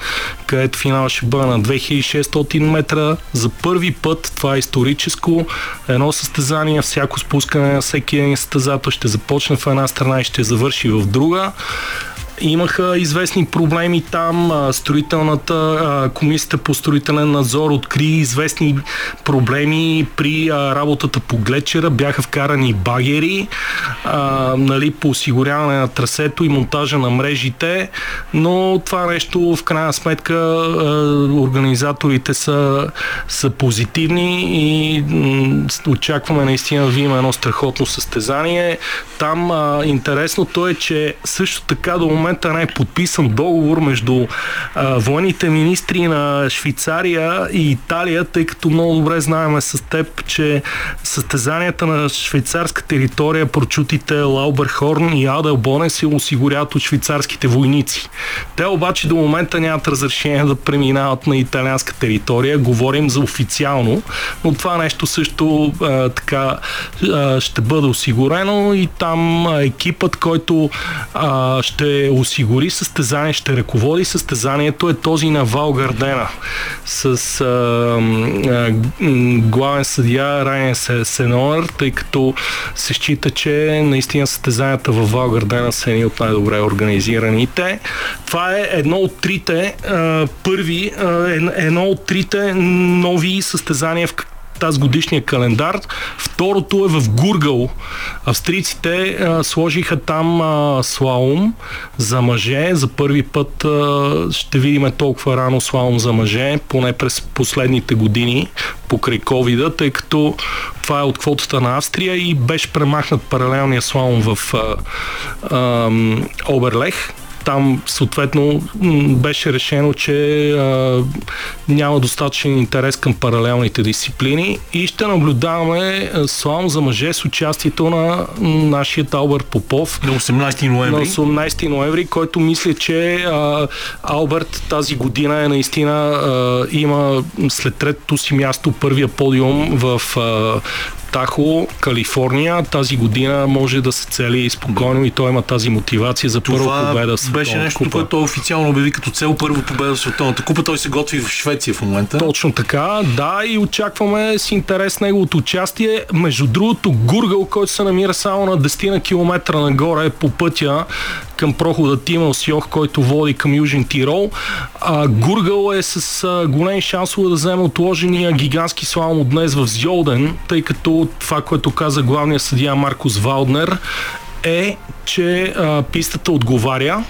където финала ще бъде на 2600 метра. За първи път, това е историческо, едно състезание, всяко спускане на всеки един състезател ще започне в една страна и ще завърши в друга. Имаха известни проблеми там. Строителната комисията по строителен надзор откри известни проблеми при работата по глечера. Бяха вкарани багери нали, по осигуряване на трасето и монтажа на мрежите, но това нещо в крайна сметка организаторите са, са позитивни и очакваме наистина да видим едно страхотно състезание. Там интересното е, че също така до момента не е подписан договор между а, военните министри на Швейцария и Италия, тъй като много добре знаеме с теб, че състезанията на швейцарска територия, прочутите Лауберхорн и Аделбоне се осигуряват от швейцарските войници. Те обаче до момента нямат разрешение да преминават на италианска територия. Говорим за официално, но това нещо също а, така а, ще бъде осигурено и там екипът, който а, ще осигури състезание, ще ръководи състезанието е този на Вал Гардена с а, а, главен съдия Райан Се- Сенуар, тъй като се счита, че наистина състезанията в Вал Гардена са едни от най-добре организираните. Това е едно от трите а, първи, а, ед- едно от трите нови състезания в тази годишния календар. Второто е в Гургал. Австрийците а, сложиха там а, слаум за мъже. За първи път а, ще видим толкова рано слаум за мъже, поне през последните години покрай ковида, тъй като това е от квотата на Австрия и беше премахнат паралелния слаум в а, а, Оберлех там съответно беше решено, че а, няма достатъчен интерес към паралелните дисциплини и ще наблюдаваме слалом за мъже с участието на нашия Алберт Попов На 18 на ноември. 18 ноември, който мисля, че а, Алберт тази година е наистина а, има след третото си място първия подиум в а, Тахо, Калифорния. Тази година може да се цели спокойно и той има тази мотивация за първа Това победа в беше Световната нещо, купа. което официално обяви като цел първа победа в Световната купа. Той се готви в Швеция в момента. Точно така, да, и очакваме с интерес неговото участие. Между другото, Гургъл, който се намира само на 10 на километра нагоре по пътя към прохода Тимал Сьох, който води към Южен Тирол. А, Гургъл е с а, големи шансове да вземе отложения гигантски слалом от днес в Зьолден, тъй като това, което каза главният съдия Маркус Валднер, е, че а, пистата отговаря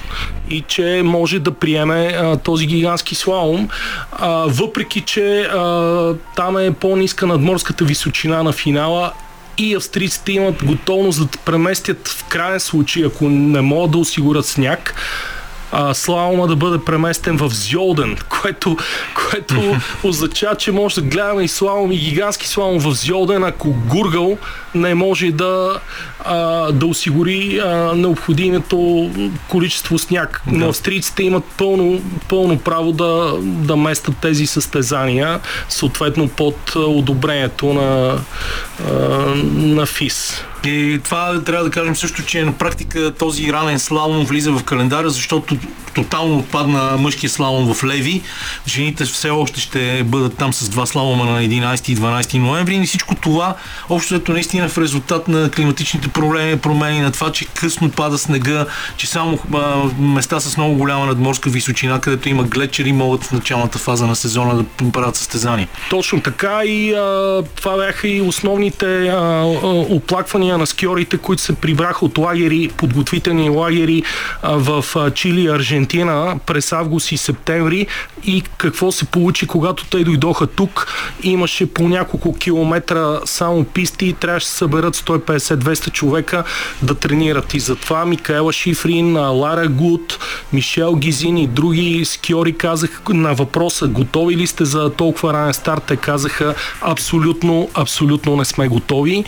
и че може да приеме а, този гигантски слалом, а, въпреки че а, там е по-ниска надморската височина на финала и австрийците имат готовност да преместят в крайен случай, ако не могат да осигурят сняг, а, слалома да бъде преместен в Зьолден, което, което означава, че може да гледаме и слалом и гигантски слалом в Зьолден, ако Гургъл не може да, а, да осигури а, необходимото количество сняг. Но австрийците имат пълно, пълно право да, да местят тези състезания, съответно под одобрението на, а, на ФИС. И това трябва да кажем също, че на практика този ранен слалом влиза в календара, защото тотално отпадна мъжкия слалом в Леви. Жените все още ще бъдат там с два слалома на 11 и 12 ноември. И всичко това, общо ето наистина в резултат на климатичните проблеми, промени, на това, че късно пада снега, че само а, места с много голяма надморска височина, където има глечери, могат в началната фаза на сезона да правят състезания. Точно така и а, това бяха и основните а, а, оплаквания на скиорите, които се прибраха от лагери, подготвителни лагери в Чили и Аржентина през август и септември и какво се получи, когато те дойдоха тук. Имаше по няколко километра само писти и трябваше да съберат 150-200 човека да тренират. И затова Микаела Шифрин, Лара Гуд, Мишел Гизин и други скиори казаха на въпроса готови ли сте за толкова ранен старт, те казаха абсолютно, абсолютно не сме готови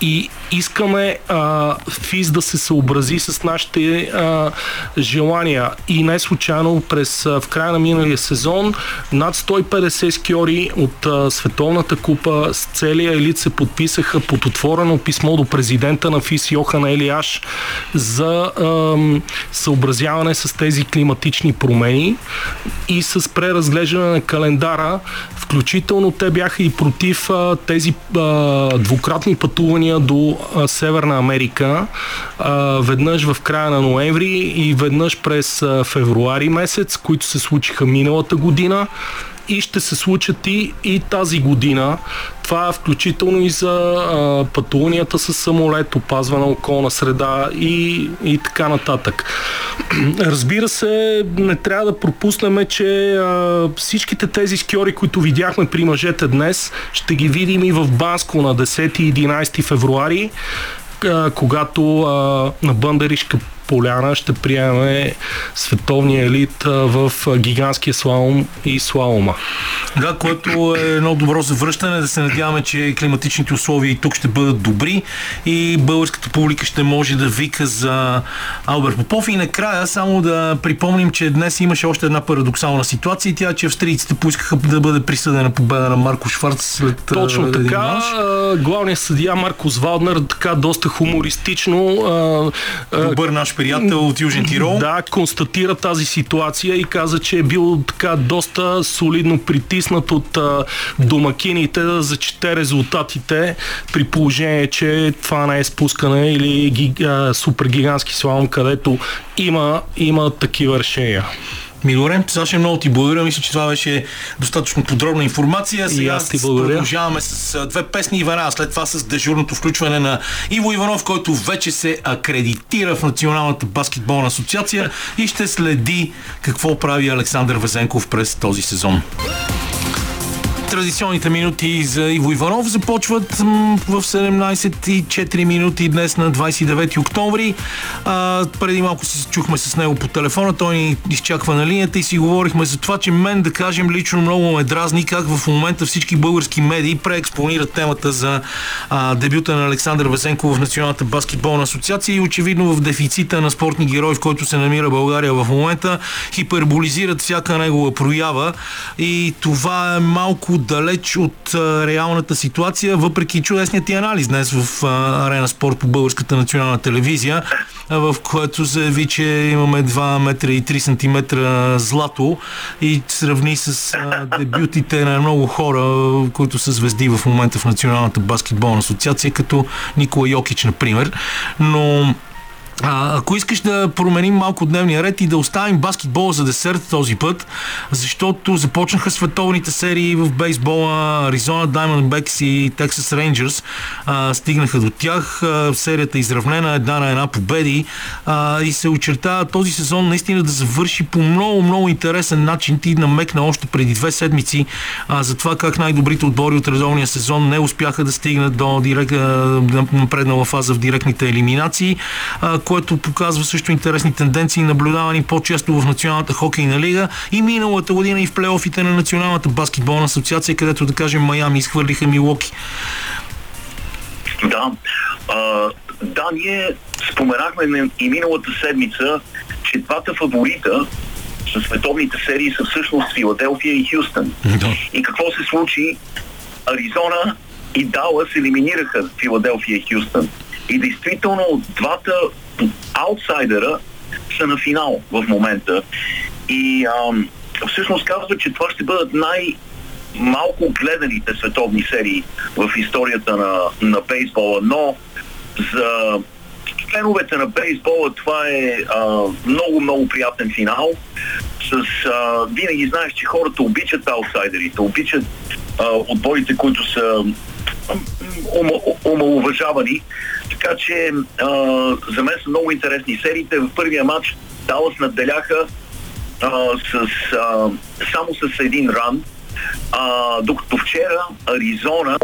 и искаме а, ФИС да се съобрази с нашите а, желания. И не случайно през а, в края на миналия сезон над 150 скиори от а, Световната купа с целия елит се подписаха под отворено писмо до президента на ФИС Йохан Елиаш за ам, съобразяване с тези климатични промени и с преразглеждане на календара. Включително те бяха и против а, тези а, двукратни пътувания до а, Северна Америка, веднъж в края на ноември и веднъж през февруари месец, които се случиха миналата година и ще се случат и, и тази година. Това е включително и за а, пътуванията с самолет, опазване на околна среда и, и така нататък. <clears throat> Разбира се, не трябва да пропуснем, че а, всичките тези скиори, които видяхме при мъжете днес, ще ги видим и в Банско на 10 и 11 февруари, когато а, на Бъндаришка поляна ще приемаме световния елит в гигантския слалом и слалома. Да, което е едно добро завръщане. Да се надяваме, че климатичните условия и тук ще бъдат добри и българската публика ще може да вика за Албер Попов. И накрая само да припомним, че днес имаше още една парадоксална ситуация и тя, че австрийците поискаха да бъде присъдена победа на Марко Шварц след Точно така. Главният съдия Маркус Валднер така доста хумористично Добър наш приятел от Южен Тирол. Да, констатира тази ситуация и каза, че е бил така доста солидно притиснат от а, домакините да зачете резултатите при положение, че това не е спускане или ги, а, супер гигантски слалом, където има, има такива решения. Милорен, Саша, много ти благодаря. Мисля, че това беше достатъчно подробна информация. Сега аз ти благодаря. продължаваме с две песни Ивана, а след това с дежурното включване на Иво Иванов, който вече се акредитира в Националната баскетболна асоциация и ще следи какво прави Александър Везенков през този сезон. Традиционните минути за Иво Иванов започват в 17.4 минути днес на 29 октомври. А, преди малко се чухме с него по телефона, той ни изчаква на линията и си говорихме за това, че мен, да кажем, лично много ме дразни как в момента всички български медии преекспонират темата за а, дебюта на Александър Весенков в Националната баскетболна асоциация и очевидно в дефицита на спортни герои, в който се намира България в момента, хиперболизират всяка негова проява и това е малко далеч от реалната ситуация, въпреки чудесният ти анализ днес в Арена Спорт по Българската национална телевизия, в което заяви, че имаме 2 метра и 3 сантиметра злато и сравни с дебютите на много хора, които са звезди в момента в Националната баскетболна асоциация, като Никола Йокич, например. Но а, ако искаш да променим малко дневния ред и да оставим баскетбола за десерт този път, защото започнаха световните серии в бейсбола, Аризона Diamondbacks и Texas Rangers а, стигнаха до тях. А, серията изравнена, една на една победи а, и се очертава този сезон наистина да завърши по много, много интересен начин. Ти намекна още преди две седмици а, за това как най-добрите отбори от редовния сезон не успяха да стигнат до напреднала фаза в директните елиминации. А, което показва също интересни тенденции, наблюдавани по-често в Националната хокейна лига и миналата година и в плейофите на Националната баскетболна асоциация, където да кажем Майами изхвърлиха Милоки. Да. А, да, ние споменахме и миналата седмица, че двата фаворита за световните серии са всъщност Филаделфия и Хюстън. Да. И какво се случи? Аризона и Далас елиминираха Филаделфия и Хюстън. И действително двата аутсайдера са на финал в момента. И ам, всъщност казва, че това ще бъдат най- малко гледаните световни серии в историята на, на бейсбола, но за феновете на бейсбола това е а, много, много приятен финал. С, а, винаги знаеш, че хората обичат аутсайдерите, обичат а, отборите, които са ума- омалуважавани. Така че а, за мен са много интересни сериите. В първия матч Далас надделяха а, с, а, само с един ран, а, докато вчера Аризона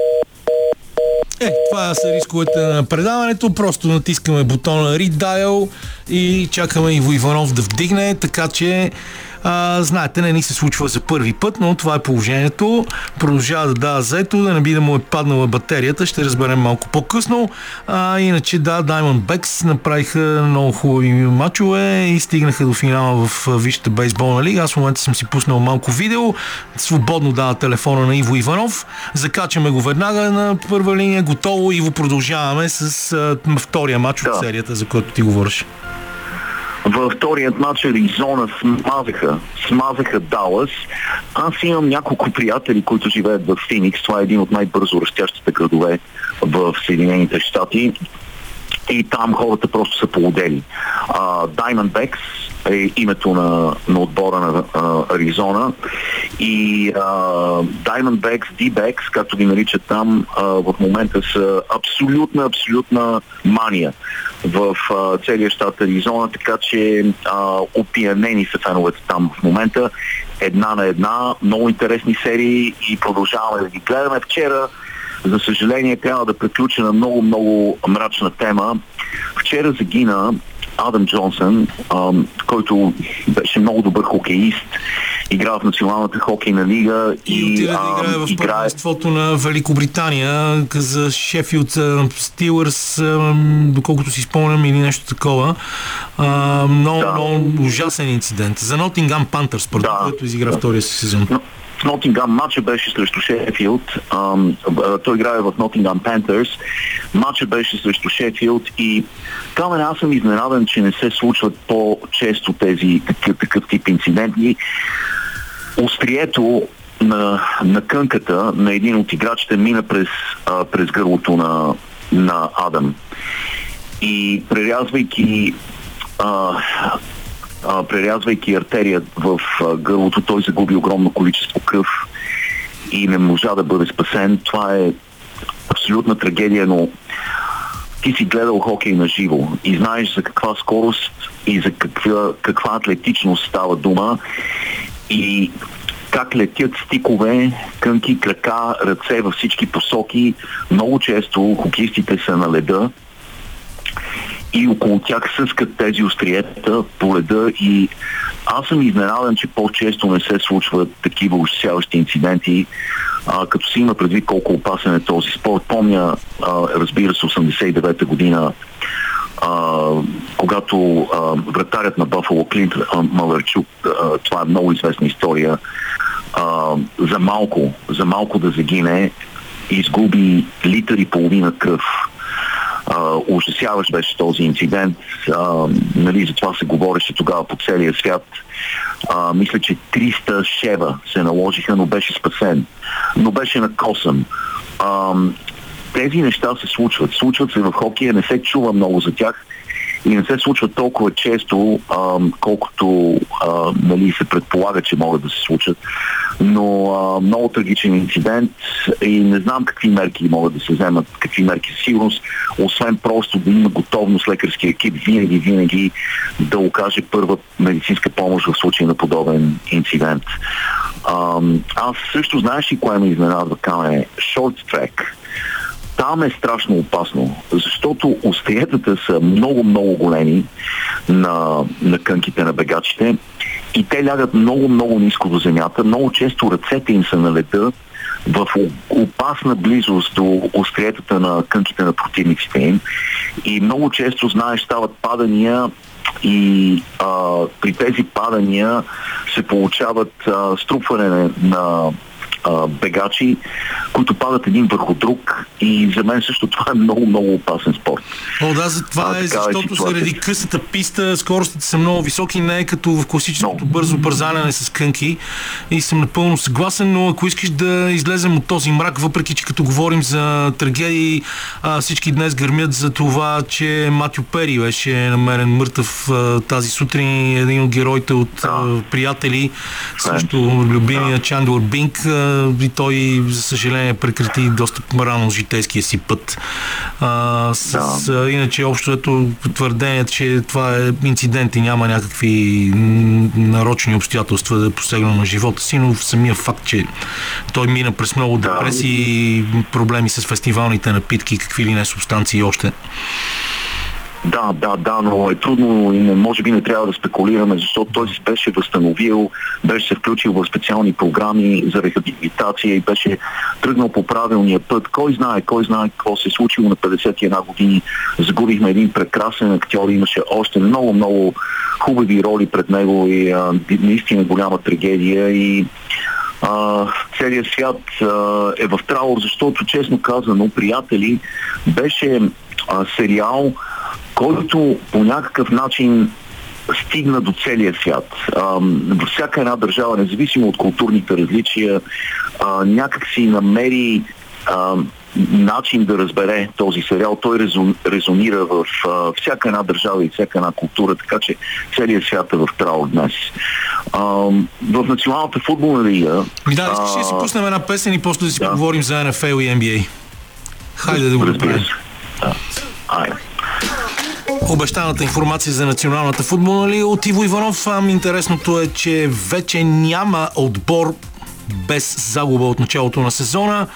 Е, това са рисковете на предаването. Просто натискаме бутона Read Dial и чакаме Иво Иванов да вдигне, така че а, знаете, не ни се случва за първи път, но това е положението. Продължава да дава заето, да не би да му е паднала батерията, ще разберем малко по-късно. А, иначе да, Diamondbacks направиха много хубави мачове и стигнаха до финала в Висшата бейсболна лига. Аз в момента съм си пуснал малко видео. Свободно дава телефона на Иво Иванов. Закачаме го веднага на първа линия. Готово. Иво, продължаваме с а, втория матч от Да. серията, за който ти говориш. Във вторият матч Аризона смазаха, смазаха Далас. Аз имам няколко приятели, които живеят в Феникс. Това е един от най-бързо растящите градове в Съединените щати. И там хората просто са полудели. Diamondbacks е името на, на отбора на а, Аризона. И а, Diamondbacks, D-Backs, както ги наричат там, а, в момента са абсолютна, абсолютна мания в а, целия щат Аризона, така че а, опиянени са феновете там в момента. Една на една, много интересни серии и продължаваме да ги гледаме. Вчера за съжаление, трябва да приключа на много-много мрачна тема. Вчера загина Адам Джонсън, ам, който беше много добър хокеист, игра в Националната хокейна лига И и, отиде да играе в играе първенството на Великобритания за Шефилд Стилърс, доколкото си спомням или нещо такова. А, много, Да. много ужасен инцидент. За Нотингам Пантърс, Да. който изигра втория си сезон. Но в Нотингам матча беше срещу Шефилд. Той играе в Нотингам Пентърс. Матча беше срещу Шефилд и там аз съм изненадан, че не се случват по-често тези такъв, такъв тип инциденти. Острието на, на кънката на един от играчите мина през, а, през гърлото на, на Адам. И прерязвайки а, а, прерязвайки артерия в а, гърлото, той загуби огромно количество кръв и не можа да бъде спасен. Това е абсолютна трагедия, но ти си гледал хокей на живо и знаеш за каква скорост и за каква, каква атлетичност става дума и как летят стикове, кънки, крака, ръце във всички посоки. Много често хокеистите са на леда и около тях съскат тези остриета по леда и аз съм изненадан, че по-често не се случват такива ужасяващи инциденти, а, като си има предвид колко опасен е този спорт. Помня, а, разбира се, 89-та година, а, когато а, вратарят на Бафало Клинт а, Маларчук, а, това е много известна история, а, за малко, за малко да загине, изгуби литър и половина кръв. А, ужасяващ беше този инцидент. А, нали, за това се говореше тогава по целия свят. А, мисля, че 300 шева се наложиха, но беше спасен. Но беше накосан. А, тези неща се случват. Случват се в хокея, не се чува много за тях и не се случват толкова често, а, колкото а, нали, се предполага, че могат да се случат. Но а, много трагичен инцидент и не знам какви мерки могат да се вземат, какви мерки за сигурност, освен просто да има готовност лекарски екип винаги, винаги да окаже първа медицинска помощ в случай на подобен инцидент. А, аз също знаеш ли кое ме изненадва, Каме? Short track там е страшно опасно, защото остриетата са много-много големи на, на кънките на бегачите и те лягат много-много ниско до земята. Много често ръцете им са на леда в опасна близост до остриетата на кънките на противниците им. И много често, знаеш, стават падания и а, при тези падания се получават а, струпване на, на а, бегачи, които падат един върху друг и за мен също това е много, много опасен спорт. О, да, за това е, е защото заради късата писта скоростите са много високи, не е като в класическото бързо бързаляне с кънки и съм напълно съгласен, но ако искаш да излезем от този мрак, въпреки че като говорим за трагедии, а, всички днес гърмят за това, че Матю Пери беше намерен мъртъв а, тази сутрин, един от героите от да. а, приятели, също любимия да. Чандор Бинк, а, и той, за съжаление, прекрати доста рано житейския си път. А, с, да. иначе, общо ето твърдението, че това е инцидент и няма някакви нарочни обстоятелства да посегна на живота си, но самия факт, че той мина през много депресии, проблеми с фестивалните напитки, какви ли не субстанции още. Да, да, да, но е трудно и не, може би не трябва да спекулираме, защото той се беше възстановил, беше се включил в специални програми за рехабилитация и беше тръгнал по правилния път. Кой знае, кой знае какво се е случило на 51 години. Загубихме един прекрасен актьор, имаше още много, много хубави роли пред него и а, наистина голяма трагедия и а, целият свят а, е в траур, защото честно казано, приятели, беше а, сериал, който по някакъв начин стигна до целия свят. във всяка една държава, независимо от културните различия, а, някак си намери а, начин да разбере този сериал. Той резон, резонира в а, всяка една държава и всяка една култура, така че целият свят е в траур днес. А, в Националната футболна лига... Да, искаш да си пуснем една песен и после да си да. поговорим за NFL и NBA. Хайде да го направим. Да. Айде обещаната информация за националната футболна лига от Иво Иванов. Интересното е, че вече няма отбор без загуба от началото на сезона.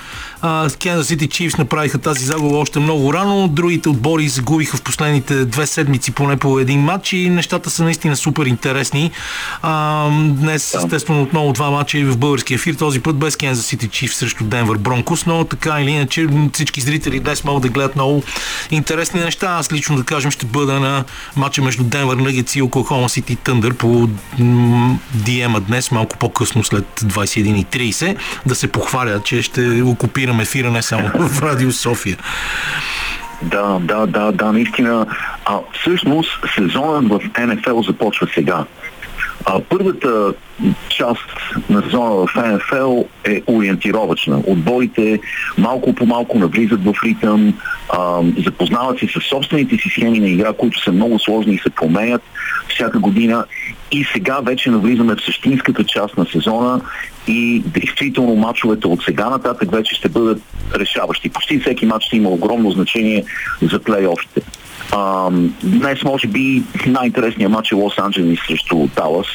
Kansas City Chiefs направиха тази загуба още много рано. Другите отбори загубиха в последните две седмици поне по един матч и нещата са наистина супер интересни. А, днес, естествено, отново два матча и в български ефир. Този път без Kansas City Chiefs срещу Денвър Бронкос, но така или иначе всички зрители днес могат да гледат много интересни неща. Аз лично да кажем ще бъда на матча между Денвър Nuggets и Оклахома Сити Тъндър по DM-а днес, малко по-късно след 21.30, да се похваля, че ще окупирам спирам ефира не само <laughs> в Радио София. Да, да, да, да, наистина. А, всъщност сезонът в НФЛ започва сега. А, първата част на сезона в НФЛ е ориентировачна. Отборите малко по малко навлизат в ритъм, а, запознават се с собствените си схеми на игра, които са много сложни и се променят всяка година. И сега вече навлизаме в същинската част на сезона и действително мачовете от сега нататък вече ще бъдат решаващи. Почти всеки матч ще има огромно значение за плейофите. А, днес може би най-интересният матч е Лос Анджелис срещу Далас,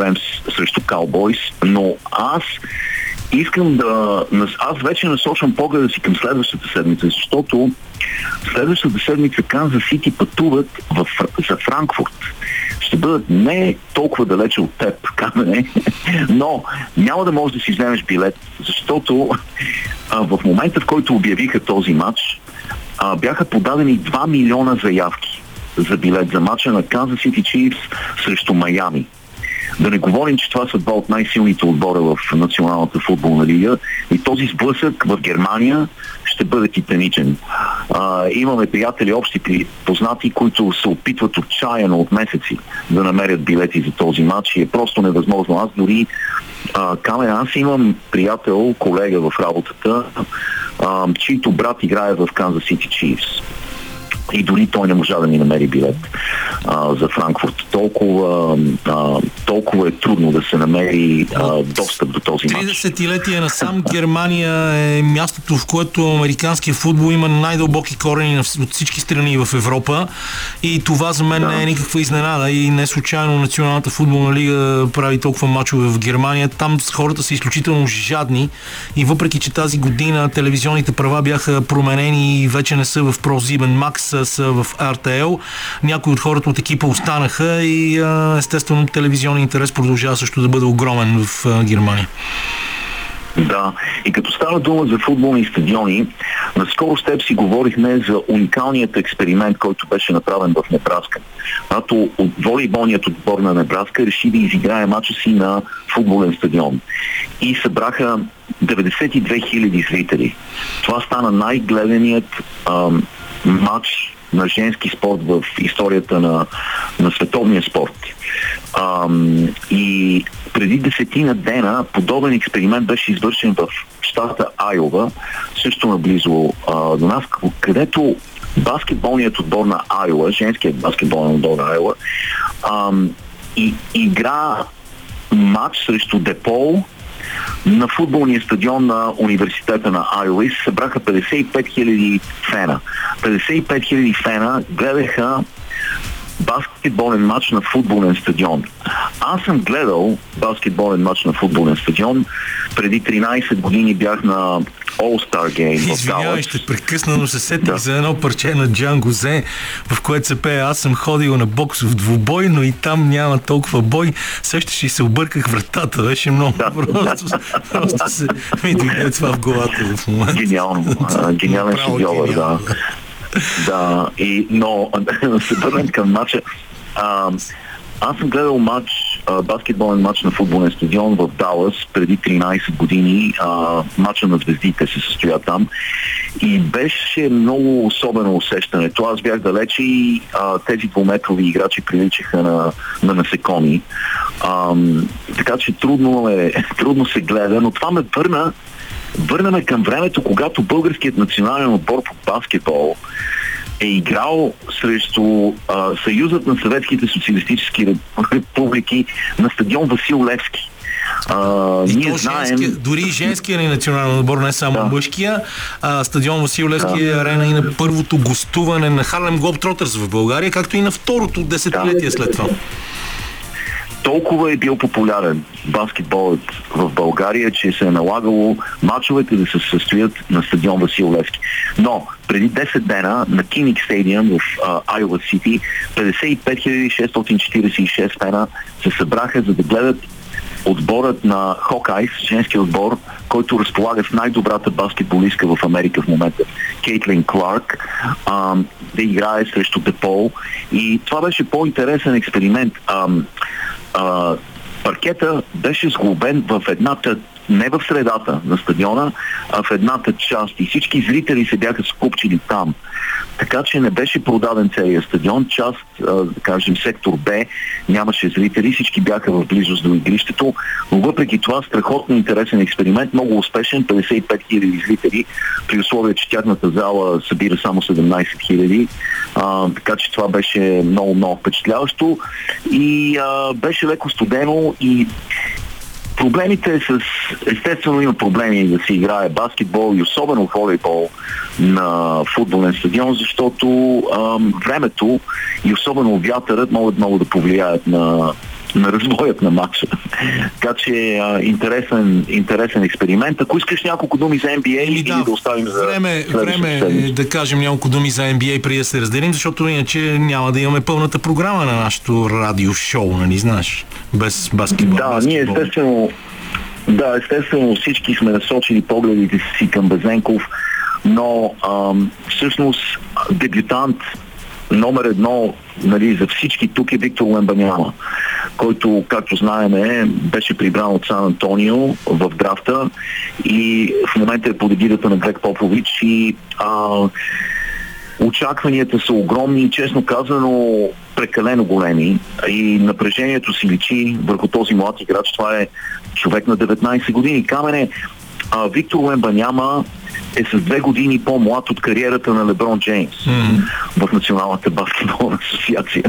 Ремс срещу Каубойс, но аз искам да... Аз вече насочвам погледа си към следващата седмица, защото следващата седмица Канзас Сити пътуват в, за Франкфурт. Ще бъдат не толкова далече от теб, <laughs> камене, но няма да можеш да си вземеш билет, защото а, в момента, в който обявиха този матч, а, бяха подадени 2 милиона заявки за билет за матча на Kansas City Chiefs срещу Майами. Да не говорим, че това са два от най-силните отбора в Националната футболна лига и този сблъсък в Германия ще бъде титаничен. А, имаме приятели, общи познати, които се опитват отчаяно от месеци да намерят билети за този матч и е просто невъзможно. Аз дори а, Камен, аз имам приятел, колега в работата, а, чийто брат играе в Канзас Сити Chiefs и дори той не можа да ми намери билет а, за Франкфурт. Толкова, а, толкова е трудно да се намери а, достъп до този матч. 30-летие насам Германия е мястото, в което американския футбол има най-дълбоки корени от всички страни в Европа и това за мен да. не е никаква изненада и не случайно Националната футболна лига прави толкова мачове в Германия. Там хората са изключително жадни и въпреки, че тази година телевизионните права бяха променени и вече не са в ProSieben Max, са в RTL. Някои от хората от екипа останаха и естествено телевизионния интерес продължава също да бъде огромен в Германия. Да, и като става дума за футболни стадиони, наскоро с теб си говорихме за уникалният експеримент, който беше направен в Небраска. Когато волейболният отбор на Небраска реши да изиграе мача си на футболен стадион. И събраха 92 000 зрители. Това стана най-гледаният матч на женски спорт в историята на, на световния спорт. Ам, и преди десетина дена подобен експеримент беше извършен в щата Айова, също наблизо а, до нас, където баскетболният отбор на Айова, женският баскетболен отбор на Айова, ам, и, игра матч срещу Депол на футболния стадион на университета на Айова се събраха 55 000 фена. 55 000 фена гледаха баскетболен матч на футболен стадион. Аз съм гледал баскетболен матч на футболен стадион. Преди 13 години бях на All-Star Game Извинявай, ще прекъсна, но се сетих да. за едно парче на Джан Гозе, в което се пее Аз съм ходил на боксов двубой, но и там няма толкова бой. Сещаш и се обърках вратата. Беше много да. просто. просто се ми дойде това в главата в момента. Гениално. Гениален шедьовър, да. Да, и, но <laughs> се върнем към матча. А, аз съм гледал матч, баскетболен матч на футболен стадион в Далас преди 13 години. А, матча на звездите се състоя там. И беше много особено усещането. Аз бях далече и а, тези двуметрови играчи приличаха на, на насекоми. А, така че трудно, е, <laughs> трудно се гледа, но това ме върна върнаме към времето, когато българският национален отбор по баскетбол е играл срещу а, Съюзът на съветските социалистически републики на стадион Васил Левски. А, и ние знаем... Женски, дори женския ни национален отбор, не само да. мъжкия. А, стадион Васил Левски да. е арена и на първото гостуване на Харлем Глобтротърс в България, както и на второто десетилетие да. след това толкова е бил популярен баскетболът в България, че се е налагало мачовете да се състоят на стадион Васил Левски. Но преди 10 дена на Киник стадион в Айова Сити 55 646 фена се събраха за да гледат отборът на Хокайс, женски отбор, който разполага с най-добрата баскетболистка в Америка в момента, Кейтлин Кларк, а, да играе срещу Депол. И това беше по-интересен експеримент. А, а, паркета беше сглобен в едната не в средата на стадиона, а в едната част. И всички зрители се бяха скупчили там. Така че не беше продаден целият стадион. Част, да кажем, сектор Б нямаше зрители, всички бяха в близост до игрището, но въпреки това страхотно интересен експеримент, много успешен, 55 000 зрители, при условие, че тяхната зала събира само 17 000. А, така че това беше много, много впечатляващо и а, беше леко студено и Проблемите с... Естествено има проблеми да се играе баскетбол и особено волейбол на футболен стадион, защото ам, времето и особено вятърът могат много да повлияят на, на разбоят на матча. така че а, интересен, интересен експеримент. Ако искаш няколко думи за NBA или да, да оставим за Време, време е да кажем няколко думи за NBA преди да се разделим, защото иначе няма да имаме пълната програма на нашото радиошоу, нали знаеш, без баскетбол. Да, баскетбол. ние естествено да, естествено всички сме насочили погледите си към Безенков, но ам, всъщност дебютант номер едно нали, за всички тук е Виктор Лембаняма, който, както знаем, е, беше прибран от Сан Антонио в драфта и в момента е под егидата на Грег Попович и а, очакванията са огромни и честно казано прекалено големи и напрежението си личи върху този млад играч. Това е човек на 19 години. Камене, а, Виктор Лембаняма е с две години по-млад от кариерата на Леброн Джеймс mm-hmm. в Националната баскетболна асоциация.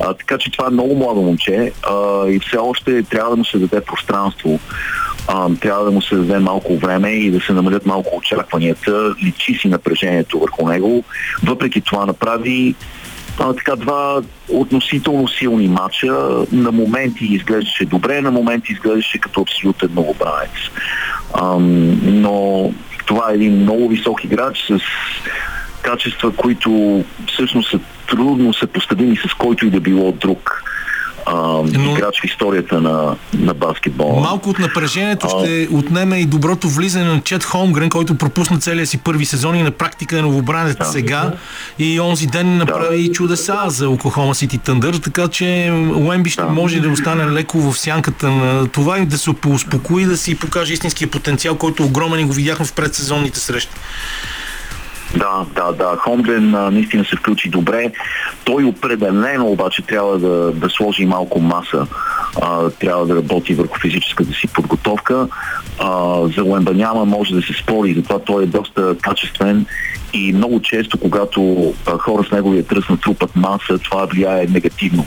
А, така че това е много младо момче а, и все още трябва да му се даде пространство. А, трябва да му се даде малко време и да се намалят малко очакванията. Личи си напрежението върху него. Въпреки това направи а, така два относително силни матча. На моменти изглеждаше добре, на моменти изглеждаше като абсолютен новобранец. Но това е един много висок играч с качества, които всъщност са трудно съпоставими с който и да било друг а, Но... играч в историята на, на баскетбола. Малко от напрежението а... ще отнеме и доброто влизане на Чет Холмгрен, който пропусна целия си първи сезон и на практика е новобранец да. сега и онзи ден направи да. чудеса за Оклахома Сити Тъндър, така че Уемби ще да. може да остане леко в сянката на това и да се успокои, да си покаже истинския потенциал, който огромен и го видяхме в предсезонните срещи. Да, да, да. Хомден наистина се включи добре. Той определено обаче трябва да, да сложи малко маса. А, трябва да работи върху физическата си подготовка. А, за Уембаняма може да се спори, затова той е доста качествен и много често, когато а, хора с неговия тръс натрупат маса, това влияе негативно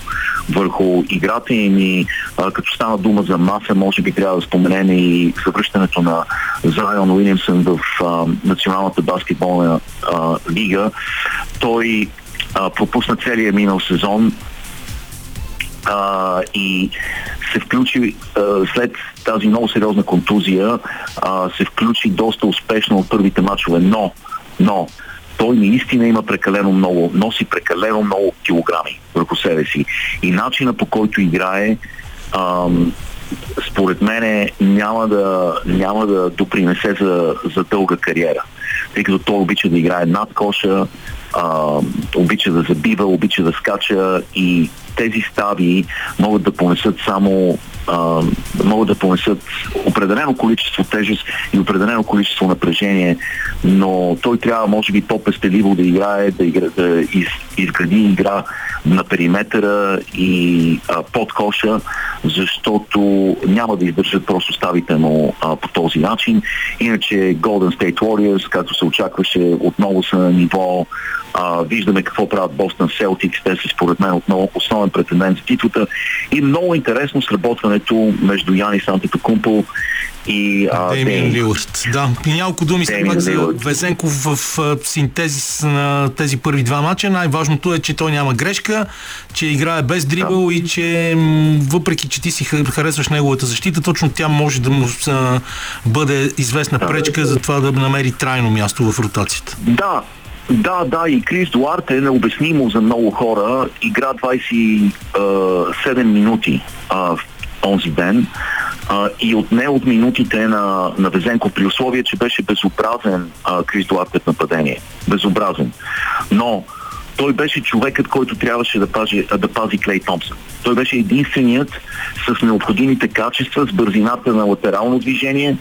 върху играта им и а, като стана дума за маса, може би трябва да споменем и съвръщането на Зайон Уилямсън в а, Националната баскетболна а, лига. Той а, пропусна целия минал сезон а, и се включи а, след тази много сериозна контузия, а, се включи доста успешно от първите мачове, но, но той наистина има прекалено много, носи прекалено много килограми върху себе си. И начина по който играе, ам, според мене няма да, няма да допринесе за, за дълга кариера. Тъй като той обича да играе над коша, а, обича да забива, обича да скача и тези стави могат да понесат само а, могат да понесат определено количество тежест и определено количество напрежение, но той трябва може би по-пестеливо да играе, да, игра, да из, изгради игра на периметъра и а, под коша, защото няма да издържат просто ставите му а, по този начин. Иначе Golden State Warriors, както се очакваше, отново са на ниво а, виждаме какво правят Бостън Селтикс. Те са според мен отново основен претендент за титлата. И много интересно сработването между Яни Кумпо и Демин Лилърд. Да, и няколко думи след пак за Везенков в синтезис на тези първи два мача. Най-важното е, че той няма грешка, че играе без дрибъл да. и че въпреки, че ти си харесваш неговата защита, точно тя може да му бъде известна пречка за това да намери трайно място в ротацията. Да, да, да, и Крис Дуарт е необяснимо за много хора. Игра 27 минути а, в онзи ден а, и отне от минутите на, на Везенко при условие, че беше безобразен а, Крис Дуарт в нападение. Безобразен. Но той беше човекът, който трябваше да пази, да пази Клей Томпсън. Той беше единственият с необходимите качества, с бързината на латерално движение,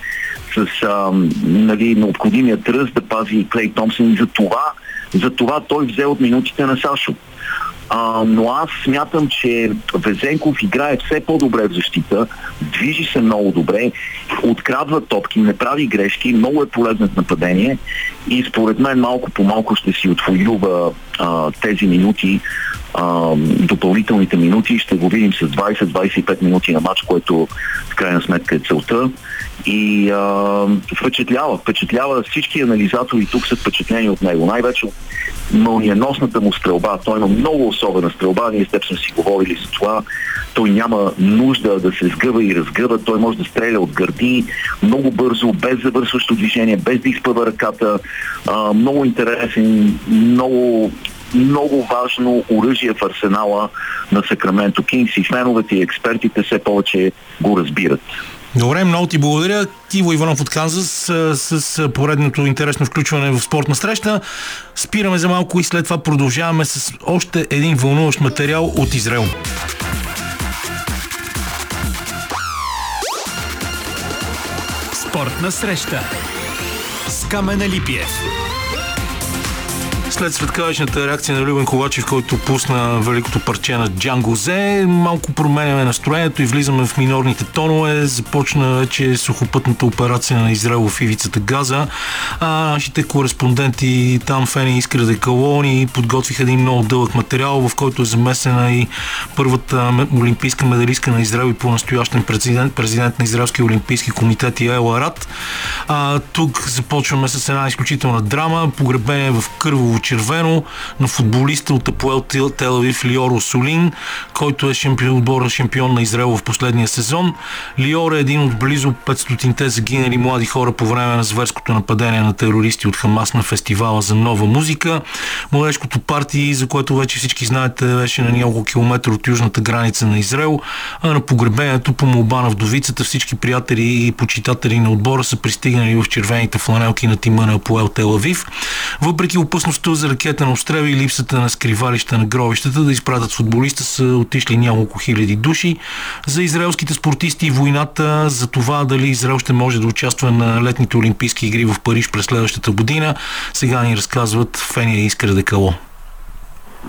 с а, нали, необходимия тръст да пази Клей Томпсън и за това, за това той взе от минутите на Сашо. А, но аз смятам, че Везенков играе все по-добре в защита, движи се много добре, открадва топки, не прави грешки, много е полезен в нападение и според мен малко по малко ще си отвоюва а, тези минути, а, допълнителните минути. Ще го видим с 20-25 минути на матч, което в крайна сметка е целта. И а, впечатлява, впечатлява всички анализатори тук са впечатлени от него. Най-вече от мълниеносната му стрелба. Той има много особена стрелба. Ние с теб сме си говорили за това. Той няма нужда да се сгъва и разгъва. Той може да стреля от гърди много бързо, без завършващо движение, без да изпъва ръката. А, много интересен, много много важно оръжие в арсенала на Сакраменто Кингс и феновете и експертите все повече го разбират. Добре, много ти благодаря. Тиво Иванов от Канзас с, с поредното интересно включване в спортна среща. Спираме за малко и след това продължаваме с още един вълнуващ материал от Израел. Спортна среща с Камена Липиев след светкавичната реакция на Любен Ковачев, който пусна великото парче на Джанго Зе, малко променяме настроението и влизаме в минорните тонове. Започна вече сухопътната операция на Израел в ивицата Газа. А нашите кореспонденти там, Фени Искра Декалони, подготвиха един много дълъг материал, в който е замесена и първата олимпийска медалистка на Израел и по-настоящен президент, президент на Израелския олимпийски комитет Яел Арат. А, тук започваме с една изключителна драма, погребение в Кървово червено на футболиста от Апуел Телавив Лиор Осолин, който е шампион, отбора шампион на Израел в последния сезон. Лиор е един от близо 500-те загинали млади хора по време на зверското нападение на терористи от Хамас на фестивала за нова музика. Младежкото парти, за което вече всички знаете, беше на няколко километра от южната граница на Израел, а на погребението по молба на вдовицата всички приятели и почитатели на отбора са пристигнали в червените фланелки на тима на Апуел Телавив. Въпреки опасността за ракетен обстрел и липсата на скривалища на гробищата да изпратят футболиста са отишли няколко хиляди души. За израелските спортисти войната за това дали Израел ще може да участва на летните олимпийски игри в Париж през следващата година, сега ни разказват Фения и Искра Декало.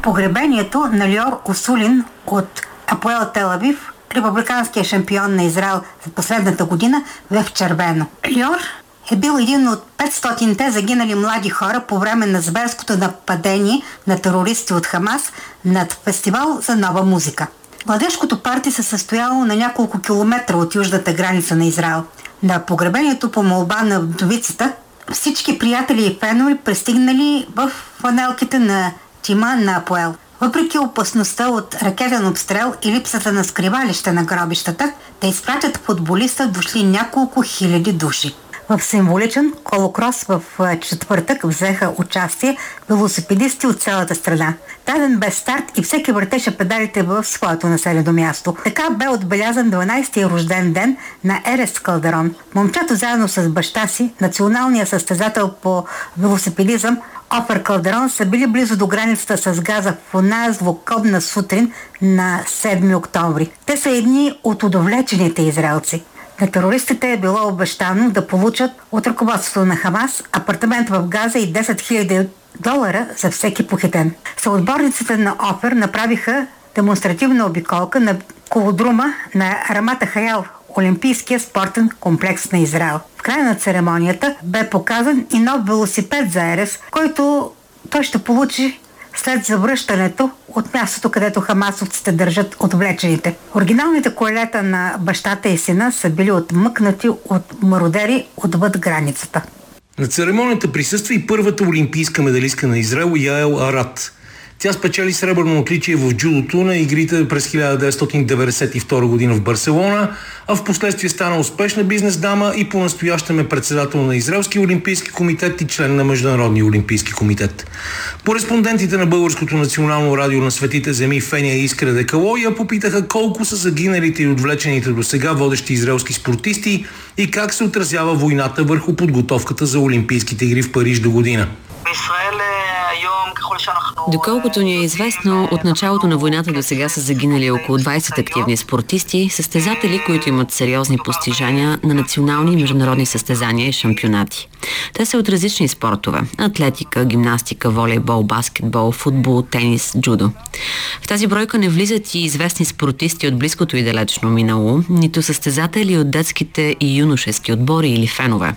Погребението на Лиор Косулин от Апоел Телавив републиканския шампион на Израел за последната година в червено. Лиор е бил един от 500-те загинали млади хора по време на зверското нападение на терористи от Хамас над фестивал за нова музика. Младежкото парти се състояло на няколко километра от южната граница на Израел. На погребението по молба на вдовицата всички приятели и фенове пристигнали в фанелките на тима на Апоел. Въпреки опасността от ракетен обстрел и липсата на скривалище на гробищата, те изпратят футболиста дошли няколко хиляди души. В символичен колокрос в четвъртък взеха участие велосипедисти от цялата страна. Даден бе старт и всеки въртеше педалите в своето населено място. Така бе отбелязан 12-ти рожден ден на Ерес Калдерон. Момчето заедно с баща си, националният състезател по велосипедизъм, Офер Калдерон са били близо до границата с газа в оная злокобна сутрин на 7 октомври. Те са едни от удовлечените израелци. На терористите е било обещано да получат от ръководството на Хамас апартамент в Газа и 10 000 долара за всеки похитен. Съотборниците на Офер направиха демонстративна обиколка на колодрума на Рамата Хаял, Олимпийския спортен комплекс на Израел. В края на церемонията бе показан и нов велосипед за Ерес, който той ще получи след завръщането от мястото, където хамасовците държат отвлечените. Оригиналните колета на бащата и сина са били отмъкнати от мародери отвъд границата. На церемонията присъства и първата олимпийска медалистка на Израел Яел Арат – тя спечели сребърно отличие в джудото на игрите през 1992 година в Барселона, а в последствие стана успешна бизнес дама и по-настоящем е председател на Израелски олимпийски комитет и член на Международния олимпийски комитет. Кореспондентите на Българското национално радио на Светите земи Фения и Искра Декало я попитаха колко са загиналите и отвлечените до сега водещи израелски спортисти и как се отразява войната върху подготовката за Олимпийските игри в Париж до година. Доколкото ни е известно, от началото на войната до сега са загинали около 20 активни спортисти, състезатели, които имат сериозни постижения на национални и международни състезания и шампионати. Те са от различни спортове – атлетика, гимнастика, волейбол, баскетбол, футбол, тенис, джудо. В тази бройка не влизат и известни спортисти от близкото и далечно минало, нито състезатели от детските и юношески отбори или фенове.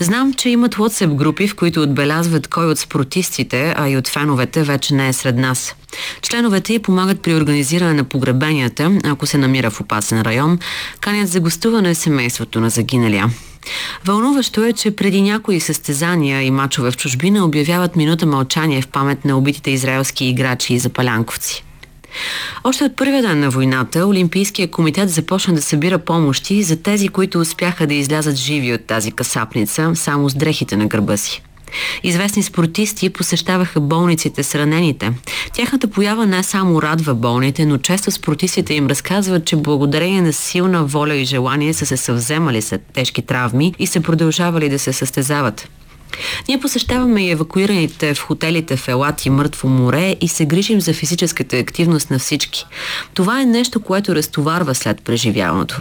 Знам, че имат WhatsApp групи, в които отбелязват кой от спортистите, а и от феновете вече не е сред нас. Членовете й помагат при организиране на погребенията, ако се намира в опасен район, канят за гостуване семейството на загиналия. Вълнуващо е, че преди някои състезания и мачове в чужбина обявяват минута мълчание в памет на убитите израелски играчи и запалянковци. Още от първия ден на войната Олимпийския комитет започна да събира помощи за тези, които успяха да излязат живи от тази касапница, само с дрехите на гърба си. Известни спортисти посещаваха болниците с ранените. Тяхната поява не само радва болните, но често спортистите им разказват, че благодарение на силна воля и желание са се съвземали след тежки травми и са продължавали да се състезават. Ние посещаваме и евакуираните в хотелите в Елат и Мъртво море и се грижим за физическата активност на всички. Това е нещо, което разтоварва след преживяването.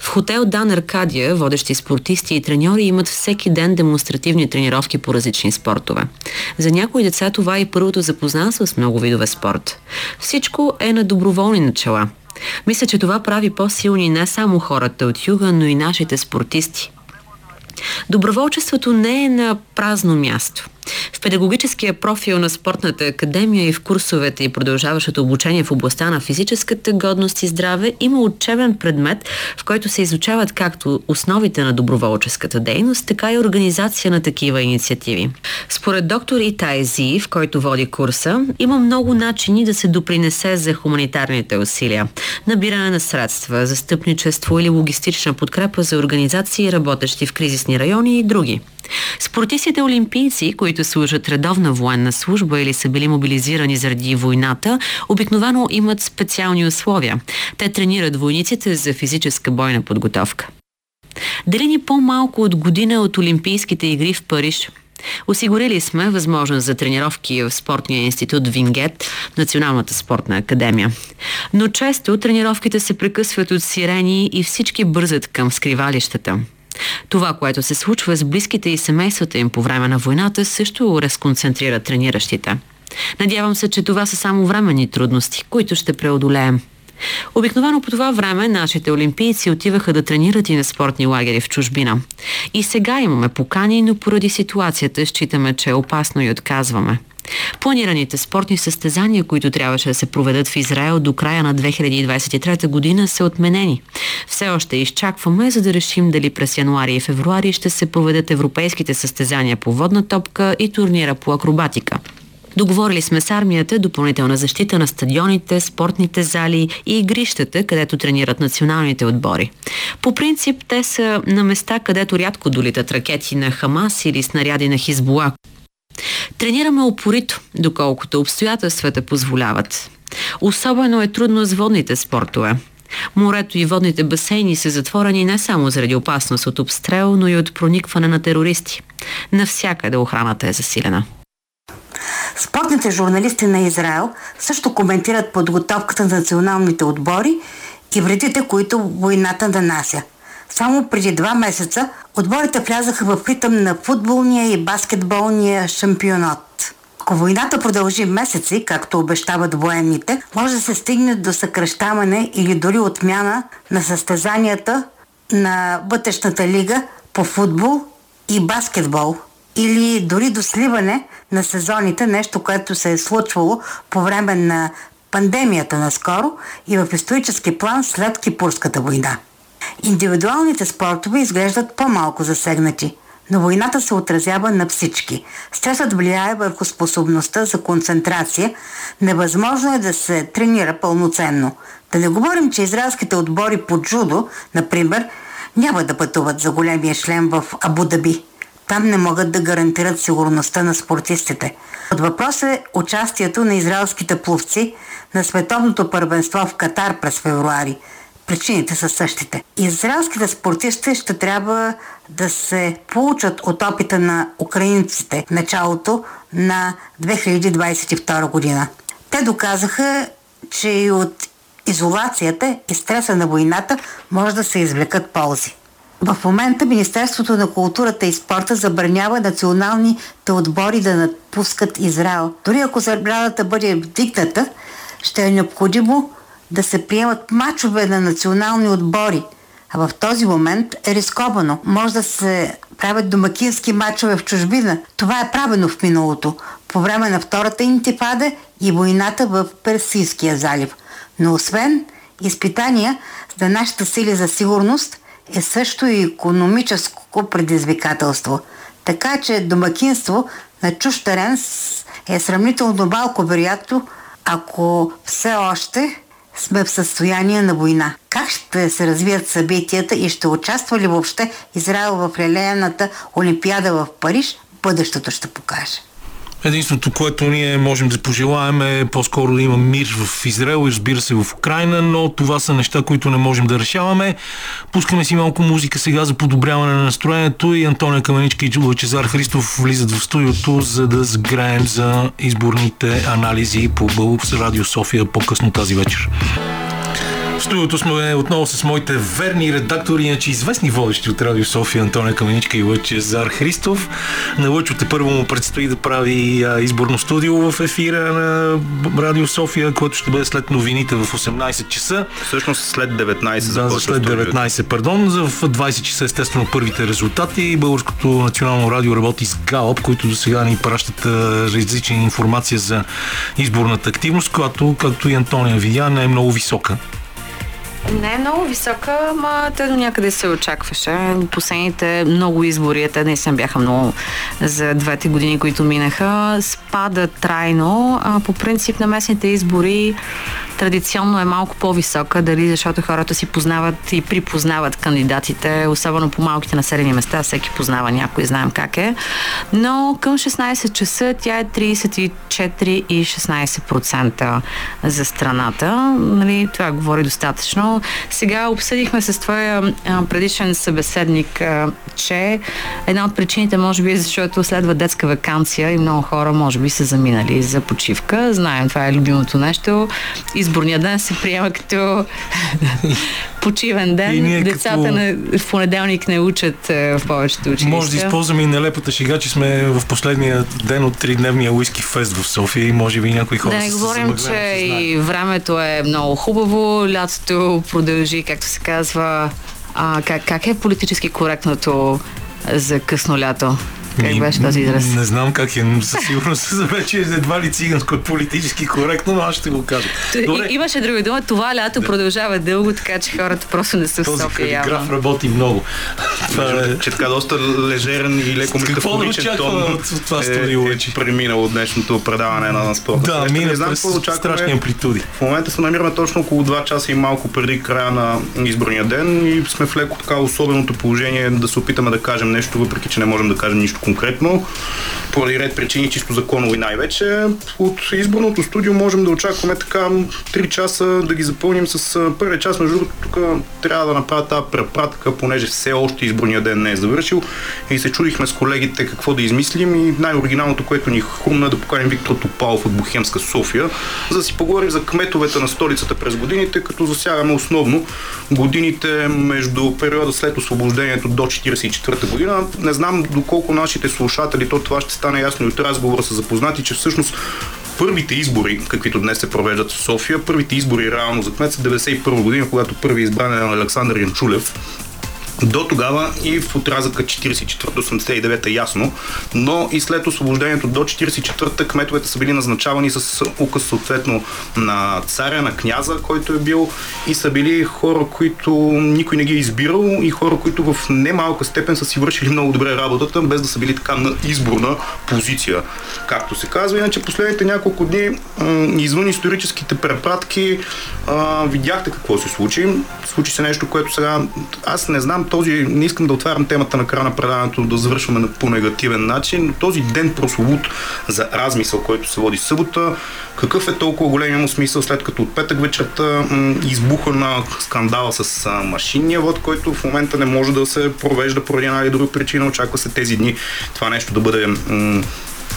В хотел Дан Аркадия водещи спортисти и треньори имат всеки ден демонстративни тренировки по различни спортове. За някои деца това е и първото запознанство с много видове спорт. Всичко е на доброволни начала. Мисля, че това прави по-силни не само хората от юга, но и нашите спортисти. Доброволчеството не е на празно място. В педагогическия профил на спортната академия и в курсовете и продължаващото обучение в областта на физическата годност и здраве има учебен предмет, в който се изучават както основите на доброволческата дейност, така и организация на такива инициативи. Според доктор Итай Зи, в който води курса, има много начини да се допринесе за хуманитарните усилия. Набиране на средства, застъпничество или логистична подкрепа за организации, работещи в кризисни райони и други. Спортистите олимпийци, които служат редовна военна служба или са били мобилизирани заради войната, обикновено имат специални условия. Те тренират войниците за физическа бойна подготовка. Дали ни по-малко от година от Олимпийските игри в Париж – Осигурили сме възможност за тренировки в спортния институт Вингет, Националната спортна академия. Но често тренировките се прекъсват от сирени и всички бързат към скривалищата. Това, което се случва с близките и семействата им по време на войната, също разконцентрира трениращите. Надявам се, че това са само временни трудности, които ще преодолеем. Обикновено по това време нашите олимпийци отиваха да тренират и на спортни лагери в чужбина. И сега имаме покани, но поради ситуацията считаме, че е опасно и отказваме. Планираните спортни състезания, които трябваше да се проведат в Израел до края на 2023 година, са отменени. Все още изчакваме, за да решим дали през януари и февруари ще се проведат европейските състезания по водна топка и турнира по акробатика. Договорили сме с армията допълнителна защита на стадионите, спортните зали и игрищата, където тренират националните отбори. По принцип, те са на места, където рядко долитат ракети на Хамас или снаряди на Хизбула. Тренираме опорито, доколкото обстоятелствата позволяват. Особено е трудно с водните спортове. Морето и водните басейни са затворени не само заради опасност от обстрел, но и от проникване на терористи. Навсякъде охраната е засилена. Спортните журналисти на Израел също коментират подготовката на националните отбори и вредите, които войната нанася. Само преди два месеца отборите влязаха в ритъм на футболния и баскетболния шампионат. Ако войната продължи месеци, както обещават военните, може да се стигне до съкръщаване или дори отмяна на състезанията на вътрешната лига по футбол и баскетбол или дори до сливане на сезоните, нещо, което се е случвало по време на пандемията наскоро и в исторически план след Кипурската война. Индивидуалните спортове изглеждат по-малко засегнати, но войната се отразява на всички. Стресът влияе върху способността за концентрация. Невъзможно е да се тренира пълноценно. Да не говорим, че израелските отбори по джудо, например, няма да пътуват за големия шлем в Абу Даби. Там не могат да гарантират сигурността на спортистите. От въпрос е участието на израелските пловци на световното първенство в Катар през февруари – Причините са същите. Израелските спортисти ще трябва да се получат от опита на украинците в началото на 2022 година. Те доказаха, че и от изолацията и стреса на войната може да се извлекат ползи. В момента Министерството на културата и спорта забранява националните отбори да напускат Израел. Дори ако забраната бъде вдигната, ще е необходимо да се приемат мачове на национални отбори. А в този момент е рисковано. Може да се правят домакински мачове в чужбина. Това е правено в миналото, по време на втората интифада и войната в Персийския залив. Но освен изпитания за нашите сили за сигурност е също и економическо предизвикателство. Така че домакинство на чуж терен е сравнително малко вероятно, ако все още сме в състояние на война. Как ще се развият събитията и ще участва ли въобще Израел в релеяната Олимпиада в Париж, бъдещето ще покаже. Единственото, което ние можем да пожелаем е по-скоро да има мир в Израел и разбира се в Украина, но това са неща, които не можем да решаваме. Пускаме си малко музика сега за подобряване на настроението и Антония Каменичка и Джуло Чезар Христов влизат в студиото, за да сграем за изборните анализи по Бълб Радио София по-късно тази вечер. В студиото сме отново с моите верни редактори, иначе известни водещи от Радио София, Антония Каменичка и Лъче Зар Христов. На Лъчо те първо му предстои да прави изборно студио в ефира на Радио София, което ще бъде след новините в 18 часа. Всъщност след 19 Да, за след студиото. 19, пардон. За в 20 часа естествено първите резултати. Българското национално радио работи с Галоп, които до сега ни пращат различни информация за изборната активност, която, както и Антония видя, не е много висока. Не е много висока, ма те до някъде се очакваше. Последните много избори, те наистина бяха много за двете години, които минаха, спада трайно. А, по принцип на местните избори традиционно е малко по-висока, дали защото хората си познават и припознават кандидатите, особено по малките населени места, всеки познава някой, знаем как е. Но към 16 часа тя е 34,16% за страната. Нали, това говори достатъчно. Сега обсъдихме с твоя предишен събеседник, че една от причините може би е защото следва детска вакансия и много хора може би са заминали за почивка. Знаем, това е любимото нещо. Изборният ден се приема като <laughs> почивен ден. Децата като- на, в понеделник не учат в повечето училища. Може да използваме и нелепата шега, че сме в последния ден от тридневния уиски фест в София и може би някои хора Да не говорим, че и времето е много хубаво, лятото продължи, както се казва. А, как, как е политически коректното за късно лято? Как беше този израз? Не знам как е, но със сигурност <laughs> вече едва ли циганско е политически коректно, но аз ще го кажа. Добре, И, имаше друга дума, това лято продължава дълго, така че хората просто не са в този София калиграф явно. работи много. Това е... Че така доста лежерен и леко да метафоричен тон от- от това е, студио, е преминало днешното предаване на спорта. Да, мина не знам през какво да очакваме. страшни амплитуди. В момента се намираме точно около 2 часа и малко преди края на изборния ден и сме в леко така особеното положение да се опитаме да кажем нещо, въпреки че не можем да кажем нищо конкретно. Поради ред причини, чисто законови най-вече. От изборното студио можем да очакваме така 3 часа да ги запълним с първия час. Между другото, тук трябва да направя тази препратка, понеже все още изборния ден не е завършил и се чудихме с колегите какво да измислим и най-оригиналното, което ни хрумна е да поканим Виктор Топалов от Бухемска София, за да си поговорим за кметовете на столицата през годините, като засягаме основно годините между периода след освобождението до 1944 година. Не знам доколко нашите слушатели, то това ще стане ясно и от разговора са запознати, че всъщност първите избори, каквито днес се провеждат в София, първите избори реално за кмет са 1991 година, когато първи избран е Александър Янчулев. До тогава и в отрязъка 44-89 е ясно, но и след освобождението до 44-та кметовете са били назначавани с указ съответно на царя, на княза, който е бил и са били хора, които никой не ги е избирал и хора, които в немалка степен са си вършили много добре работата, без да са били така на изборна позиция, както се казва. Иначе последните няколко дни, извън историческите препратки, видяхте какво се случи. Случи се нещо, което сега аз не знам този, не искам да отварям темата на края на предаването, да завършваме по негативен начин, но този ден прословут за размисъл, който се води събота, какъв е толкова големия му смисъл, след като от петък вечерта избуха на скандала с а, машинния вод, който в момента не може да се провежда поради една или друга причина. Очаква се тези дни това нещо да бъде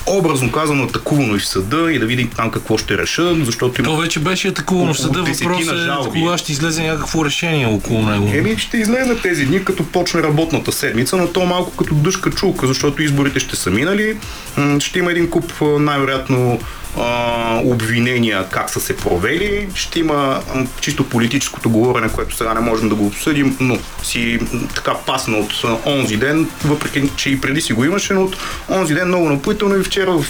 образно казано атакувано и в съда и да видим там какво ще решат, защото има То вече беше атакувано в съда. десетина Въпрос е кога ще излезе някакво решение около него. Еми, ще излезе тези дни, като почне работната седмица, но то малко като дъжка чулка, защото изборите ще са минали. Ще има един куп, най-вероятно, а, обвинения как са се провели. Ще има чисто политическото говорене, което сега не можем да го обсъдим, но си така пасна от онзи ден, въпреки че и преди си го имаше, но от онзи ден много напоително и вчера в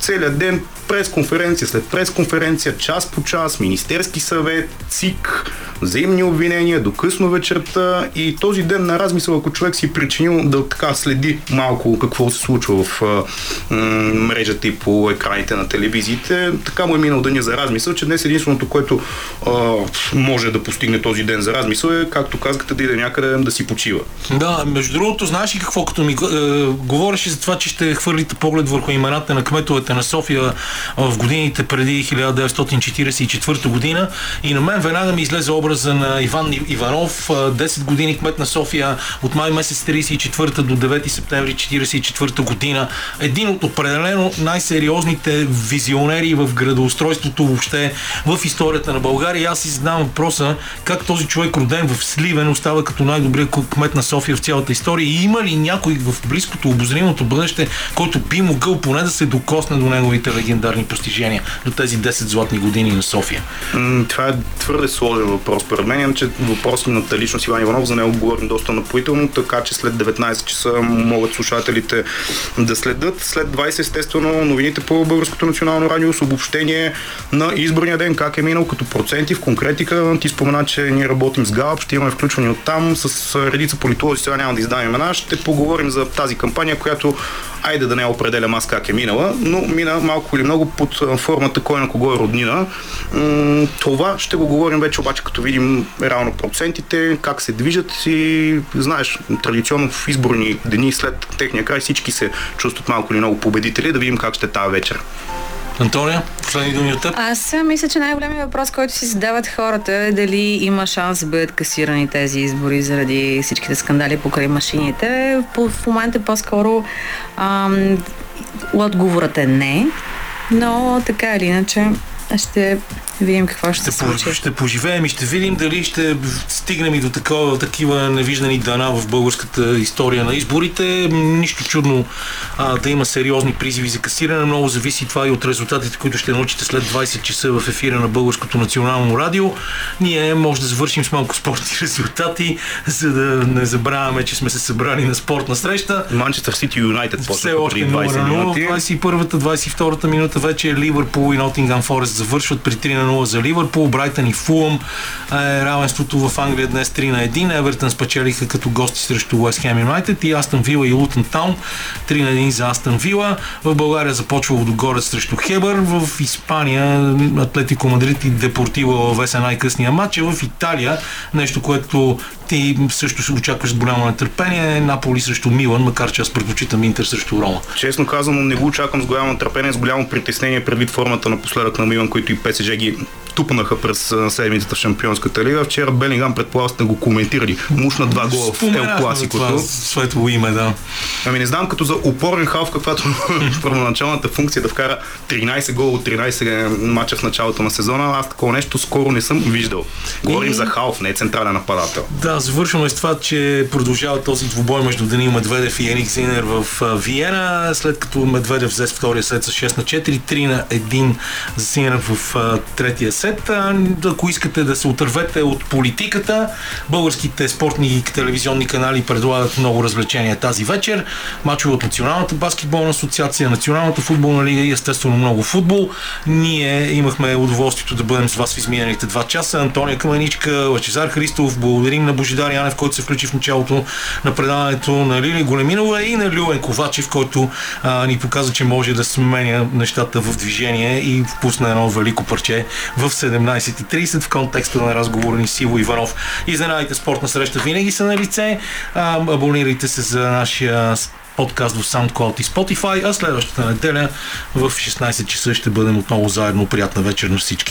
целият ден пресконференция след пресконференция, час по час, Министерски съвет, ЦИК, взаимни обвинения до късно вечерта и този ден на размисъл, ако човек си е причинил да така следи малко какво се случва в м- мрежата и по екраните на телевизиите, така му е минал деня за размисъл, че днес единственото, което а, може да постигне този ден за размисъл е, както казахте, да иде някъде да си почива. Да, между другото, знаеш ли какво, като ми е, говореше за това, че ще хвърлите поглед върху имената на кметовете на София в годините преди 1944 година и на мен веднага ми излезе образа на Иван Иванов, 10 години кмет на София от май месец 34 до 9 септември 44 година. Един от определено най-сериозните визионери в градоустройството въобще в историята на България. Аз си задавам въпроса как този човек роден в Сливен остава като най-добрият кмет на София в цялата история и има ли някой в близкото обозримото бъдеще, който би могъл поне да се докосне до неговите легендарни постижения, до тези 10 златни години на София? Това е твърде сложен въпрос. Според мен, иначе въпросната личност Иван Иванов, за него говорим доста напоително, така че след 19 часа могат слушателите да следят. След 20 естествено новините по Българското национално радио с обобщение на изборния ден, как е минал като проценти в конкретика. Ти спомена, че ние работим с ГАЛП, ще имаме включвани от там с редица политолози, сега няма да издавам имена. Ще поговорим за тази кампания, която айде да не определям аз как е минала, но мина малко или много под а, формата кой на кого е роднина. Това ще го говорим вече обаче като видим реално процентите, как се движат и знаеш, традиционно в изборни дни след техния край всички се чувстват малко или много победители, да видим как ще е тази вечер. Антония, последни думи от теб? Аз мисля, че най-големият въпрос, който си задават хората е дали има шанс да бъдат касирани тези избори заради всичките скандали покрай машините. По, в момента по-скоро ам, отговорът е не, но така или иначе ще видим какво ще, Ще, се по, случи. ще поживеем и ще видим дали ще стигнем и до такова, такива невиждани дана в българската история на изборите. Нищо чудно а, да има сериозни призиви за касиране. Много зависи това и от резултатите, които ще научите след 20 часа в ефира на Българското национално радио. Ние може да завършим с малко спортни <laughs> резултати, за да не забравяме, че сме се събрали на спортна среща. Манчестър Сити Юнайтед Все още преди 0 20 на 0. минути. В 21-та, 22-та минута вече Ливърпул и Нотингам Форест завършват при 3 на 0 за Ливърпул. Брайтън и Фулъм е равенството в Англия днес 3 на 1. Евертън спечелиха като гости срещу Уест Хем Юнайтед и Астън Вила и Лутън Таун 3 на 1 за Астън Вила. В България започва Водогорец срещу Хебър. В Испания Атлетико Мадрид и Депортиво Веса най-късния матч. В Италия нещо, което ти също се очакваш с голямо нетърпение. Наполи срещу Милан, макар че аз предпочитам Интер срещу Рома. Честно казано, не го очаквам с голямо търпение, с голямо притеснение предвид формата напоследък на Милан, които и ПСЖ ги тупнаха през седмицата в Шампионската лига. Вчера Белингам, предполагам, сте го коментирали. Мушна два гола в Ел Класикото. светло име, да. Ами не знам, като за опорен халф, каквато <laughs> първоначалната функция да вкара 13 гола от 13 мача в началото на сезона, аз такова нещо скоро не съм виждал. Говорим И- за халф, не е централен нападател. Да, завършваме с това, че продължава този двубой между Данил Медведев и Еник Зинер в Виена, след като Медведев взе втория сет с 6 на 4, 3 на 1 за Зинер в третия сет. Ако искате да се отървете от политиката, българските спортни и телевизионни канали предлагат много развлечения тази вечер. Мачове от Националната баскетболна асоциация, Националната футболна лига и естествено много футбол. Ние имахме удоволствието да бъдем с вас в изминалите два часа. Антония Каменичка, Лачезар Христов, благодарим на Божидар Янев, който се включи в началото на предаването на Лили Големинова и на Люен Ковачев, който а, ни показа, че може да сменя нещата в движение и впусна едно велико парче в 17.30 в контекста на разговора ни с Иво Иванов. Изненадите спортна среща винаги са на лице. Абонирайте се за нашия подкаст в SoundCloud и Spotify, а следващата неделя в 16 часа ще бъдем отново заедно. Приятна вечер на всички.